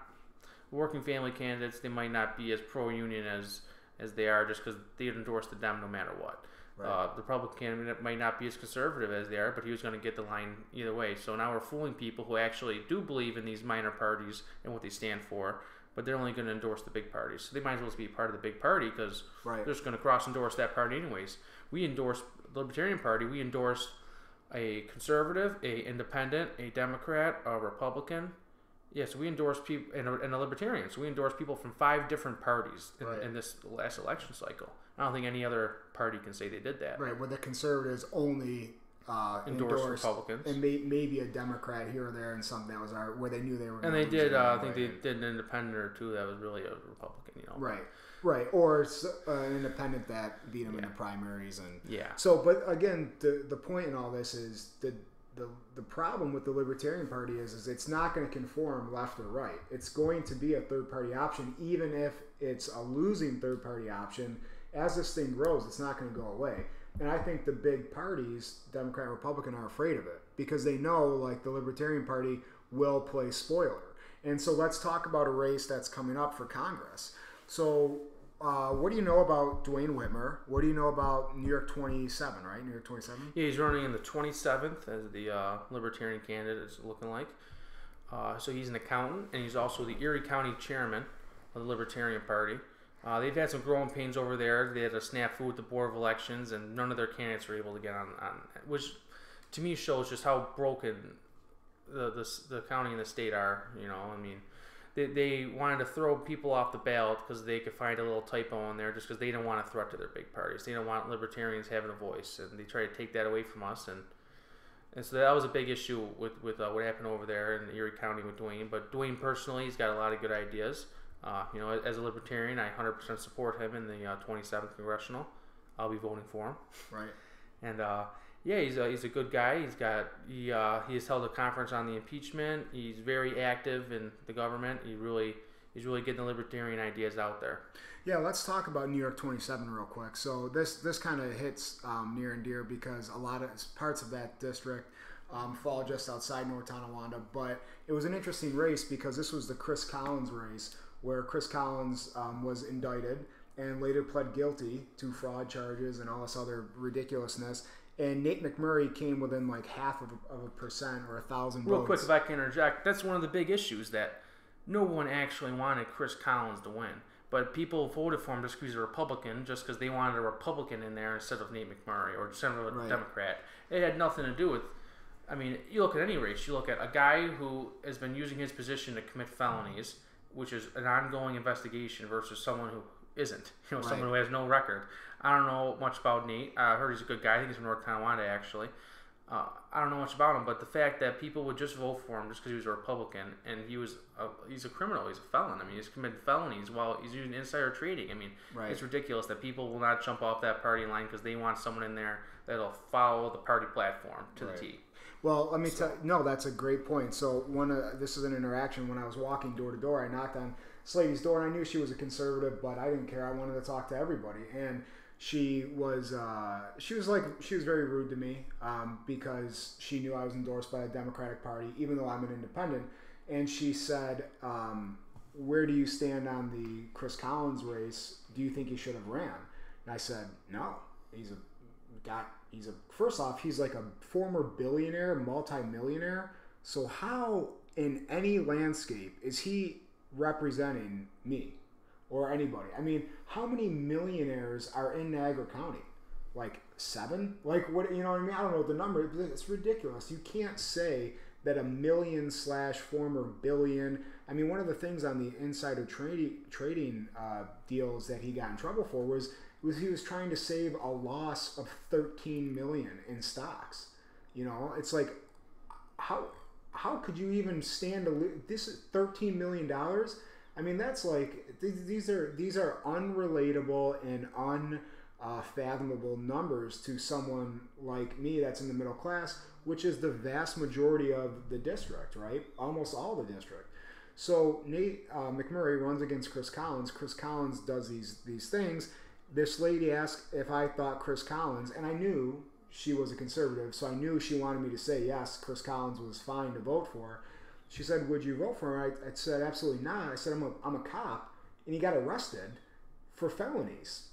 working family candidates. They might not be as pro union as as they are just because they endorse the Dem no matter what. Right. Uh, the Republican candidate might not be as conservative as they are, but he was going to get the line either way. So now we're fooling people who actually do believe in these minor parties and what they stand for, but they're only going to endorse the big parties. So they might as well be part of the big party because Right. they're just going to cross endorse that party anyways. We endorse the Libertarian Party. We endorse a conservative, a independent, a Democrat, a Republican. Yes, we endorse people and a, and a libertarian. So we endorse people from five different parties in, Right. in this last election cycle. I don't think any other party can say they did that. Right, where the conservatives only uh, Endorse endorsed Republicans. and may, maybe a Democrat here or there, and something that was our where they knew they were. And they did. Uh, I think they did an independent or two that was really a Republican. You know. Right, right, or uh, an independent that beat them in the primaries, and Yeah. so. But again, the the point in all this is the the the problem with the Libertarian Party is is it's not going to conform left or right. It's going to be a third party option, even if it's a losing third party option. As this thing grows, it's not going to go away. And I think the big parties, Democrat Republican, are afraid of it because they know, like the Libertarian Party, will play spoiler. And so let's talk about a race that's coming up for Congress. So, uh, what do you know about Duane Whitmer? What do you know about New York 27, right? New York 27? Yeah, he's running in the 27th as the uh, Libertarian candidate. is looking like. Uh, so he's an accountant, and he's also the Erie County chairman of the Libertarian Party. Uh, they've had some growing pains over there. They had a snafu with the Board of Elections, and none of their candidates were able to get on, on which to me shows just how broken the, the, the county and the state are. You know, I mean, they, they wanted to throw people off the ballot because they could find a little typo in there just because they didn't want a threat to their big parties. They don't want libertarians having a voice, and they try to take that away from us. And And so that was a big issue with with uh, what happened over there in Erie County with Duane. But Duane personally, he's got a lot of good ideas. Uh, you know, as a libertarian, I 100% support him in the uh, 27th congressional. I'll be voting for him. Right. And uh, yeah, he's a, he's a good guy. He's got he uh, he has held a conference on the impeachment. He's very active in the government. He really he's really getting the libertarian ideas out there. Yeah, let's talk about New York 27 real quick. So this this kind of hits um, near and dear because a lot of parts of that district um, fall just outside North Tonawanda. But it was an interesting race because this was the Chris Collins race where Chris Collins um, was indicted and later pled guilty to fraud charges and all this other ridiculousness. And Nate McMurray came within like half of a, of a percent or a thousand Real votes. quick, if I can interject, that's one of the big issues that no one actually wanted Chris Collins to win. But people voted for him just because he's a Republican, just because they wanted a Republican in there instead of Nate McMurray or instead Right. Democrat. It had nothing to do with. I mean, you look at any race. You look at a guy who has been using his position to commit felonies, which is an ongoing investigation, versus someone who isn't. You know, someone who has no record. I don't know much about Nate. I heard he's a good guy. I think he's from North Tonawanda, actually. Uh, I don't know much about him, but the fact that people would just vote for him just because he was a Republican and he was a, he's a criminal, he's a felon. I mean, he's committed felonies while he's using insider trading. I mean, Right. it's ridiculous that people will not jump off that party line because they want someone in there that'll follow the party platform to Right. the T. Well, let me tell. No, that's a great point. So one, uh, this is an interaction when I was walking door to door. I knocked on this lady's door, and I knew she was a conservative, but I didn't care. I wanted to talk to everybody, and she was uh, she was like she was very rude to me um, because she knew I was endorsed by the Democratic Party, even though I'm an independent. And she said, um, "Where do you stand on the Chris Collins race? Do you think he should have ran?" And I said, "No, he's a got he's a first off he's like a former billionaire multi-millionaire. So how in any landscape is he representing me or anybody? I mean how many millionaires are in niagara county? Like seven? Like what you know what i mean? I don't know the number. It's ridiculous. You can't say that a million slash former billion. I mean one of the things on the insider trading trading uh, deals that he got in trouble for was was he was trying to save a loss of 13 million in stocks you know it's like how how could you even stand to lo- this is 13 million dollars i mean that's like th- these are these are unrelatable and unfathomable numbers to someone like me that's in the middle class which is the vast majority of the district right almost all the district so Nate uh, McMurray runs against Chris Collins. Chris Collins does these these things. This lady asked if I thought Chris Collins, and I knew she was a conservative, so I knew she wanted me to say yes. Chris Collins was fine to vote for. She said, "Would you vote for him?" I, I said, "Absolutely not." I said, "I'm a I'm a cop, and he got arrested for felonies.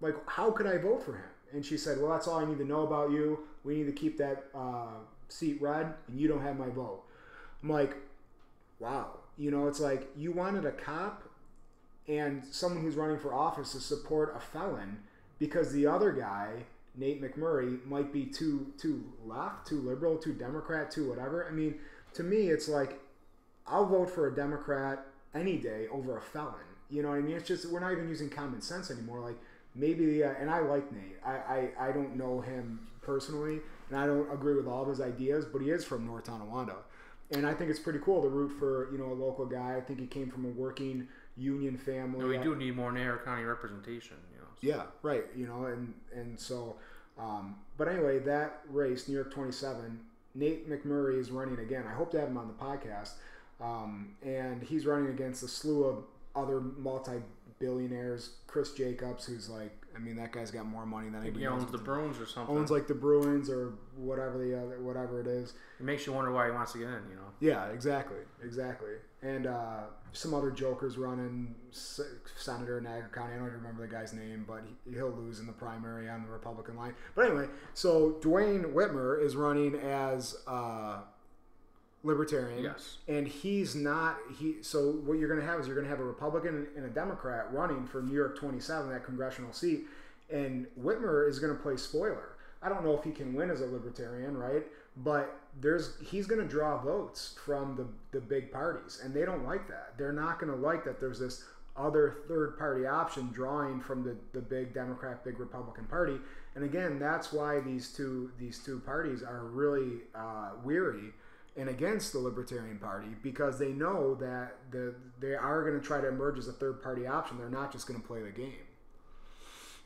Like, how could I vote for him?" And she said, "Well, that's all I need to know about you. We need to keep that uh, seat red, and you don't have my vote." I'm like, wow. You know, it's like you wanted a cop and someone who's running for office to support a felon because the other guy, Nate McMurray, might be too too left, too liberal, too Democrat, too whatever. I mean, to me, it's like I'll vote for a Democrat any day over a felon. You know what I mean? It's just we're not even using common sense anymore. Like maybe, uh, and I like Nate. I, I I don't know him personally, and I don't agree with all of his ideas, but he is from North Tonawanda, and I think it's pretty cool to root for you know a local guy. I think he came from a working union family. And we do need more Niagara County representation. You know. Yeah, right. You know, and and so, um, but anyway, that race, New York 27, Nate McMurray is running again. I hope to have him on the podcast. Um, and he's running against a slew of other multi-billionaires. Chris Jacobs, who's like, I mean, that guy's got more money than anybody He owns the Bruins or something. owns like the Bruins or whatever the other, whatever it is. it makes you wonder why he wants to get in. You know. Yeah, exactly, exactly. And uh, some other jokers running senator in Niagara County. I don't even remember the guy's name, but he, he'll lose in the primary on the Republican line. But anyway, so Duane Whitmer is running as uh, libertarian. Yes. And he's not he. So what you're going to have is you're going to have a Republican and a Democrat running for New York 27, that congressional seat, and Whitmer is going to play spoiler. I don't know if he can win as a libertarian, right? But there's he's going to draw votes from the the big parties, and they don't like that. They're not going to like that. There's this other third party option drawing from the, the big Democrat, big Republican party. And again, that's why these two these two parties are really uh, weary and against the Libertarian Party because they know that the they are going to try to emerge as a third party option. They're not just going to play the game.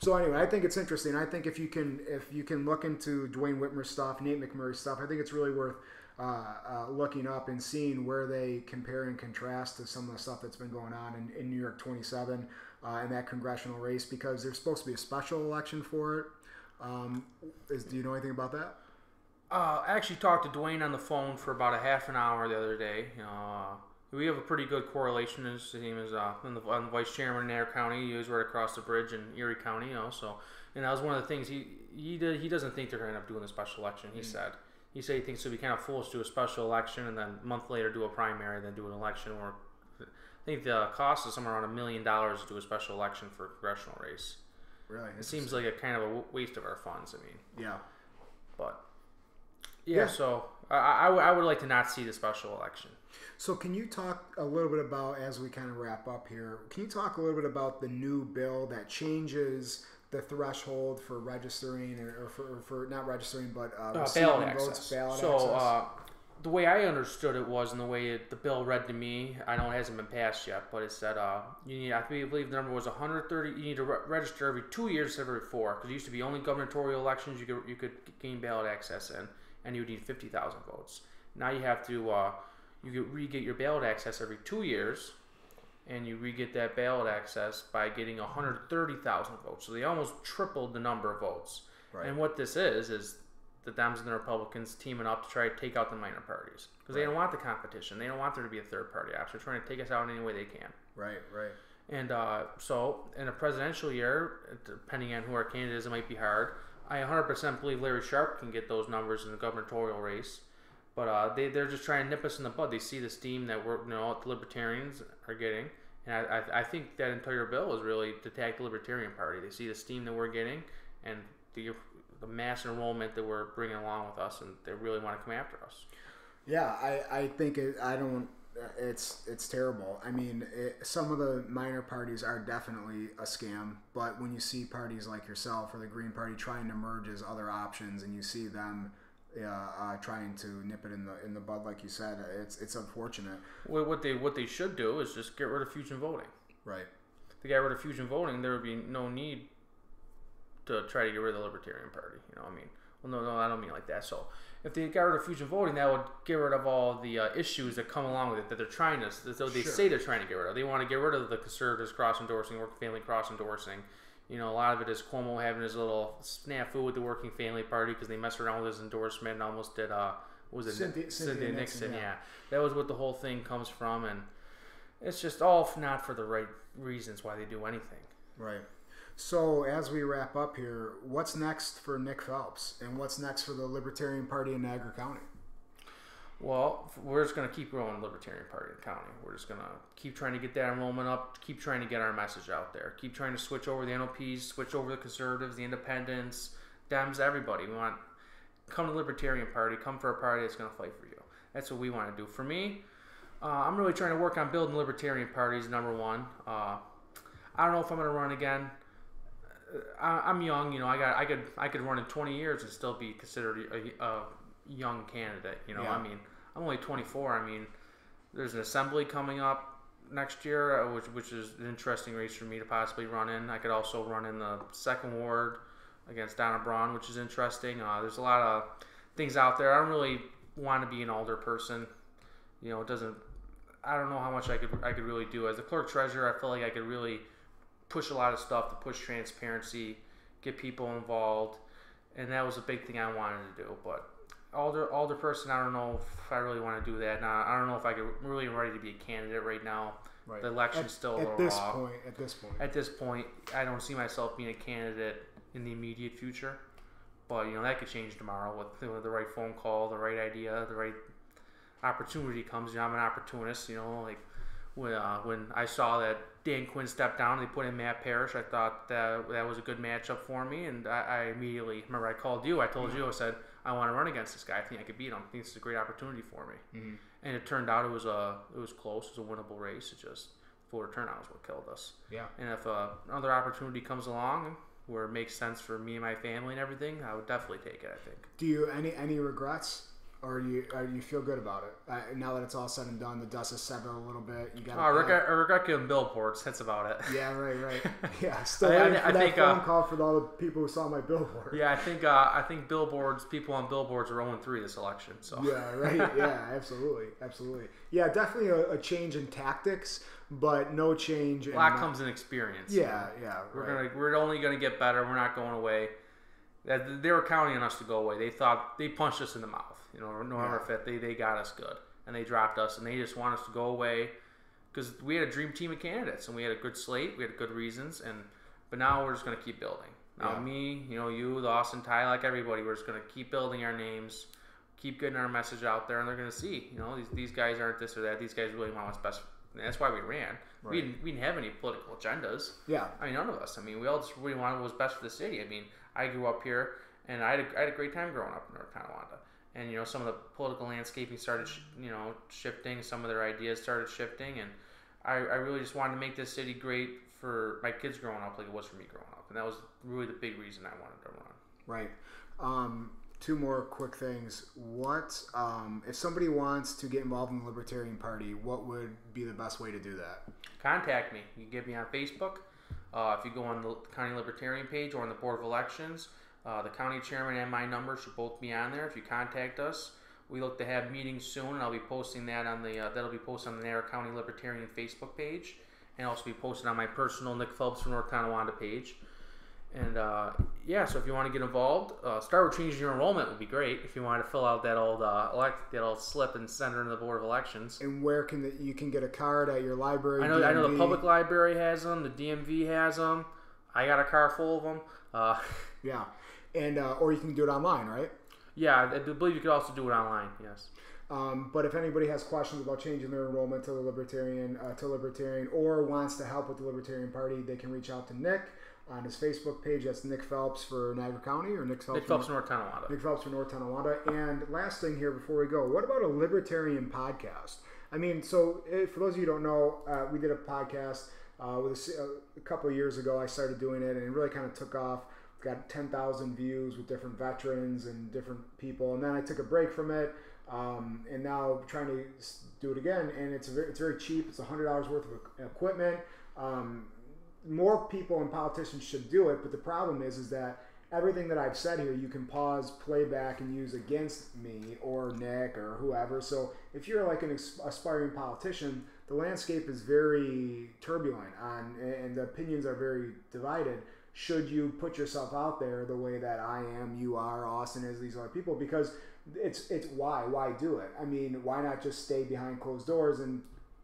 So anyway, I think it's interesting. I think if you can if you can look into Duane Whitmer's stuff, Nate McMurray's stuff, I think it's really worth uh, uh, looking up and seeing where they compare and contrast to some of the stuff that's been going on in, in New York 27 uh, in that congressional race because there's supposed to be a special election for it. Um, is, do you know anything about that? Uh, I actually talked to Duane on the phone for about a half an hour the other day. Uh, we have a pretty good correlation. His name is uh, I'm, the, I'm the vice chairman in Air County. He was right across the bridge in Erie County. You know, so and that was one of the things he he did. He doesn't think they're going to end up doing a special election. He mm-hmm. said he said he thinks it'd be kind of foolish to do a special election and then a month later do a primary, then do an election. Or I think the cost is somewhere around a million dollars to do a special election for a congressional race. Really, it seems like a kind of a waste of our funds. I mean, yeah, but yeah, yeah. so I, I, I would like to not see the special election. So, can you talk a little bit about, as we kind of wrap up here, can you talk a little bit about the new bill that changes the threshold for registering or, for, for not registering, but uh, uh, ballot access? Votes, ballot so, access? Uh, the way I understood it was, and the way it, the bill read to me, I know it hasn't been passed yet, but it said uh, you need, I believe the number was 130. You need to re- register every two years, every four, because it used to be only gubernatorial elections you could you could gain ballot access in, and you need 50,000 votes. Now you have to uh, you get re-get your ballot access every two years, and you re-get that ballot access by getting 130,000 votes. So they almost tripled the number of votes. Right. And what this is is the Dems and the Republicans teaming up to try to take out the minor parties because right. they don't want the competition. They don't want there to be a third party option. They're trying to take us out in any way they can. Right, right. And uh, so, in a presidential year, depending on who our candidate is, it might be hard. I 100% believe Larry Sharpe can get those numbers in the gubernatorial race. But uh, they they're just trying to nip us in the bud. They see the steam that we're you know the libertarians are getting, and I, I, I think that entire bill is really to attack the Libertarian Party. They see the steam that we're getting, and the the mass enrollment that we're bringing along with us, and they really want to come after us. Yeah, I, I think it, I don't. It's it's terrible. I mean, it, some of the minor parties are definitely a scam, but when you see parties like yourself or the Green Party trying to merge as other options, and you see them uh, trying to nip it in the in the bud, like you said. It's it's unfortunate. Well, what they what they should do is just get rid of fusion voting. Right. To get rid of fusion voting, there would be no need to try to get rid of the Libertarian Party. You know, I mean, well, no, no, I don't mean like that. So, if they got rid of fusion voting, that would get rid of all the uh, issues that come along with it that they're trying to. So they sure. say they're trying to get rid of. They want to get rid of the conservatives cross endorsing, working family cross endorsing. You know, a lot of it is Cuomo having his little snafu with the Working Family Party because they messed around with his endorsement and almost did, uh, what was it? Cynthia, Cynthia, Cynthia Nixon, Nixon yeah. yeah. That was what the whole thing comes from. And it's just all not for the right reasons why they do anything. Right. So, as we wrap up here, what's next for Nick Phelps and what's next for the Libertarian Party in Niagara County? Well, we're just going to keep growing the Libertarian Party in the county. We're just going to keep trying to get that enrollment up, keep trying to get our message out there, keep trying to switch over the NOPs, switch over the conservatives, the independents, Dems, everybody. We want come to the Libertarian Party, come for a party that's going to fight for you. That's what we want to do. For me, uh, I'm really trying to work on building Libertarian parties. Number one, uh, I don't know if I'm going to run again. I, am young, you know. I got, I could, I could run in 20 years and still be considered a, a young candidate. You know, yeah. I mean I'm only 24. I mean, there's an assembly coming up next year, uh, which which is an interesting race for me to possibly run in. I could also run in the second ward against Donna Braun, which is interesting. Uh, there's a lot of things out there. I don't really want to be an older person. You know, it doesn't. I don't know how much I could I could really do as a clerk treasurer. I feel like I could really push a lot of stuff to push transparency, get people involved, and that was a big thing I wanted to do. But alder alder person. I don't know if I really want to do that. Now I don't know if I could really ready to be a candidate right now. Right. The election's at, still at this raw. point. At this point. At this point, I don't see myself being a candidate in the immediate future. But you know that could change tomorrow with, with the right phone call, the right idea, the right opportunity comes. You know, I'm an opportunist. You know, like when uh, when I saw that Dan Quinn stepped down and they put in Matt Parrish, I thought that that was a good matchup for me, and I, I immediately remember I called you. I told you I said I want to run against this guy. I think I could beat him. I think this is a great opportunity for me. Mm-hmm. And it turned out it was a it was close. It was a winnable race. It just voter turnout is what killed us. Yeah. And if uh, another opportunity comes along where it makes sense for me and my family and everything, I would definitely take it. I think. Do you any any regrets, or do you or do you feel good about it uh, now that it's all said and done? The dust has settled a little bit. You got. Oh, I regret, I regret getting billboards. That's about it. Yeah, right, right. Yeah, still I- I- waiting for I that think, phone uh, call for all the people who saw my billboard. Yeah, I think uh, I think billboards, people on billboards are 0 3 this election. So Yeah, right. Yeah, absolutely, absolutely. Yeah, definitely a, a change in tactics, but no change. in a lot my- comes in experience. Yeah, yeah. We're right. gonna we're only gonna get better. We're not going away. That they were counting on us to go away. They thought they punched us in the mouth. You know, November fifth, they they got us good, and they dropped us, and they just want us to go away because we had a dream team of candidates, and we had a good slate. We had good reasons, and but now we're just gonna keep building. Now Yeah. me, you know, you, the Austin Ty, like everybody, we're just gonna keep building our names, keep getting our message out there, and they're gonna see. You know, these these guys aren't this or that. These guys really want what's best. And that's why we ran. We didn't we didn't have any political agendas. Yeah, I mean, none of us. I mean, we all just really wanted what was best for the city. I mean, I grew up here, and I had a, I had a great time growing up in North Tonawanda. And you know, some of the political landscaping started, sh- you know, shifting. Some of their ideas started shifting, and I, I really just wanted to make this city great for my kids growing up, like it was for me growing up. And that was really the big reason I wanted to run. right. Um, two more quick things. What um, if somebody wants to get involved in the Libertarian Party? What would be the best way to do that? Contact me. You can get me on Facebook. Uh, if you go on the county libertarian page or on the board of elections, uh, the county chairman and my number should both be on there. If you contact us, we look to have meetings soon, and I'll be posting that on the uh, that'll be posted on the Niagara County Libertarian Facebook page, and also be posted on my personal Nick Phelps from North Tonawanda page. And uh, yeah, so if you want to get involved, uh, start with changing your enrollment would be great. If you want to fill out that old uh, elect that old slip and send it into the board of elections. And where can the, you can get a card at your library? I know, I know the public library has them. The DMV has them. I got a car full of them. Uh, Yeah, and uh, or you can do it online, right? yeah, I believe you could also do it online. Yes. Um, but if anybody has questions about changing their enrollment to the Libertarian uh, to Libertarian or wants to help with the Libertarian Party, they can reach out to Nick on his Facebook page. That's Nick Phelps for Niagara County or Nick Phelps. Nick Phelps, North Tonawanda. Nick Phelps for North Tonawanda. And last thing here before we go, what about a libertarian podcast? I mean, so eh, for those of you who don't know, uh, we did a podcast uh, with a, a couple of years ago. I started doing it, and it really kind of took off. Got 10,000 views with different veterans and different people, and then I took a break from it, um, and now trying to do it again. And it's very, it's very cheap. It's hundred dollars worth of equipment. Um, more people and politicians should do it, but the problem is, is that everything that I've said here, you can pause, play back, and use against me or Nick or whoever. So if you're like an aspiring politician, the landscape is very turbulent on, and the opinions are very divided. Should you put yourself out there the way that I am, you are, Austin is, these other people? Because it's it's why why do it? I mean, why not just stay behind closed doors and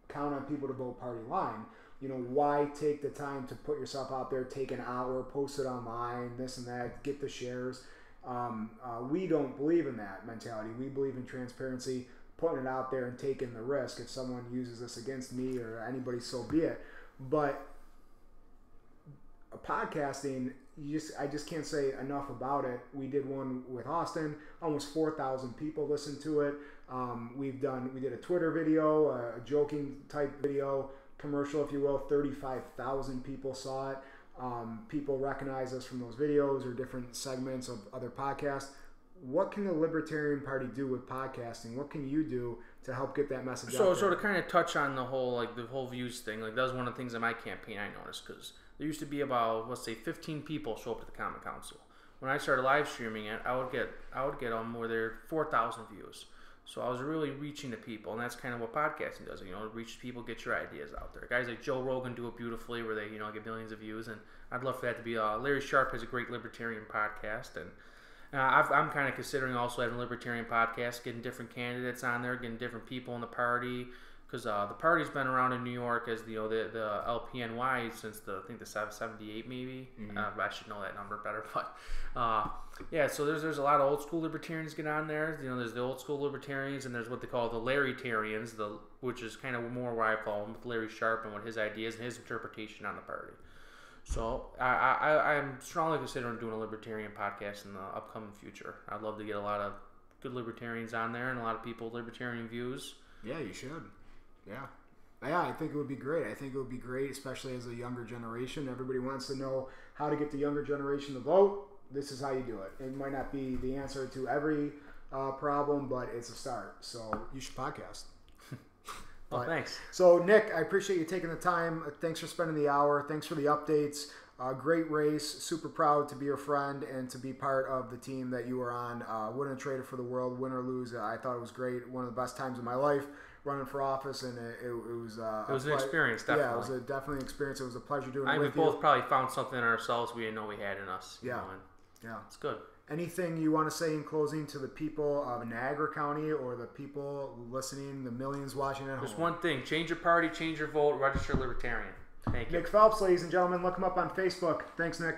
count on people to vote party line? you know, why take the time to put yourself out there, take an hour, post it online, this and that, get the shares? Um, uh, we don't believe in that mentality. We believe in transparency, putting it out there and taking the risk. If someone uses this against me or anybody, so be it. But podcasting, you just I just can't say enough about it. We did one with Austin, almost four thousand people listened to it. Um, we've done we did a Twitter video, a joking type video, commercial if you will. Thirty five thousand people saw it. Um, people recognize us from those videos or different segments of other podcasts. What can the Libertarian Party do with podcasting? What can you do to help get that message So, out so there? to kind of touch on the whole like the whole views thing, like that was one of the things in my campaign I noticed because there used to be about let's say 15 people show up to the Common Council. When I started live streaming it, I would get I would get on more there 4,000 views. So I was really reaching the people, and that's kind of what podcasting does. You know, reach people, get your ideas out there. Guys like Joe Rogan do it beautifully, where they you know get millions of views, and I'd love for that to be. Uh, Larry Sharpe has a great libertarian podcast, and uh, I've, I'm kind of considering also having a libertarian podcast, getting different candidates on there, getting different people in the party, because uh, the party's been around in New York as the you know, the, the LPNY since the I think the 78 maybe. Uh, I should know that number better, but uh, yeah. So there's there's a lot of old school libertarians get on there. You know, there's the old school libertarians, and there's what they call the Larrytarians, the which is kind of more where I fall with Larry Sharpe and what his ideas and his interpretation on the party. So I, I, I'm strongly considering doing a libertarian podcast in the upcoming future. I'd love to get a lot of good libertarians on there and a lot of people with libertarian views. yeah, you should. Yeah. Yeah, I think it would be great. I think it would be great, especially as a younger generation. Everybody wants to know how to get the younger generation to vote. This is how you do it. It might not be the answer to every uh, problem, but it's a start. So you should podcast. well, thanks. So Nick, I appreciate you taking the time. Thanks for spending the hour. Thanks for the updates. Uh, great race. Super proud to be your friend and to be part of the team that you were on. Uh, wouldn't trade it for the world, win or lose. I thought it was great. One of the best times of my life running for office, and it, it, it was. Uh, it was an ple- experience, definitely. Yeah, it was a, definitely an experience. It was a pleasure doing I it we both you. probably found something in ourselves we didn't know we had in us. Yeah. know, Yeah. it's good. Anything you want to say in closing to the people of Niagara County or the people listening, the millions watching at home? Just one thing: change your party, change your vote, register libertarian. Thank you. Nick Phelps, ladies and gentlemen, look him up on Facebook. Thanks, Nick.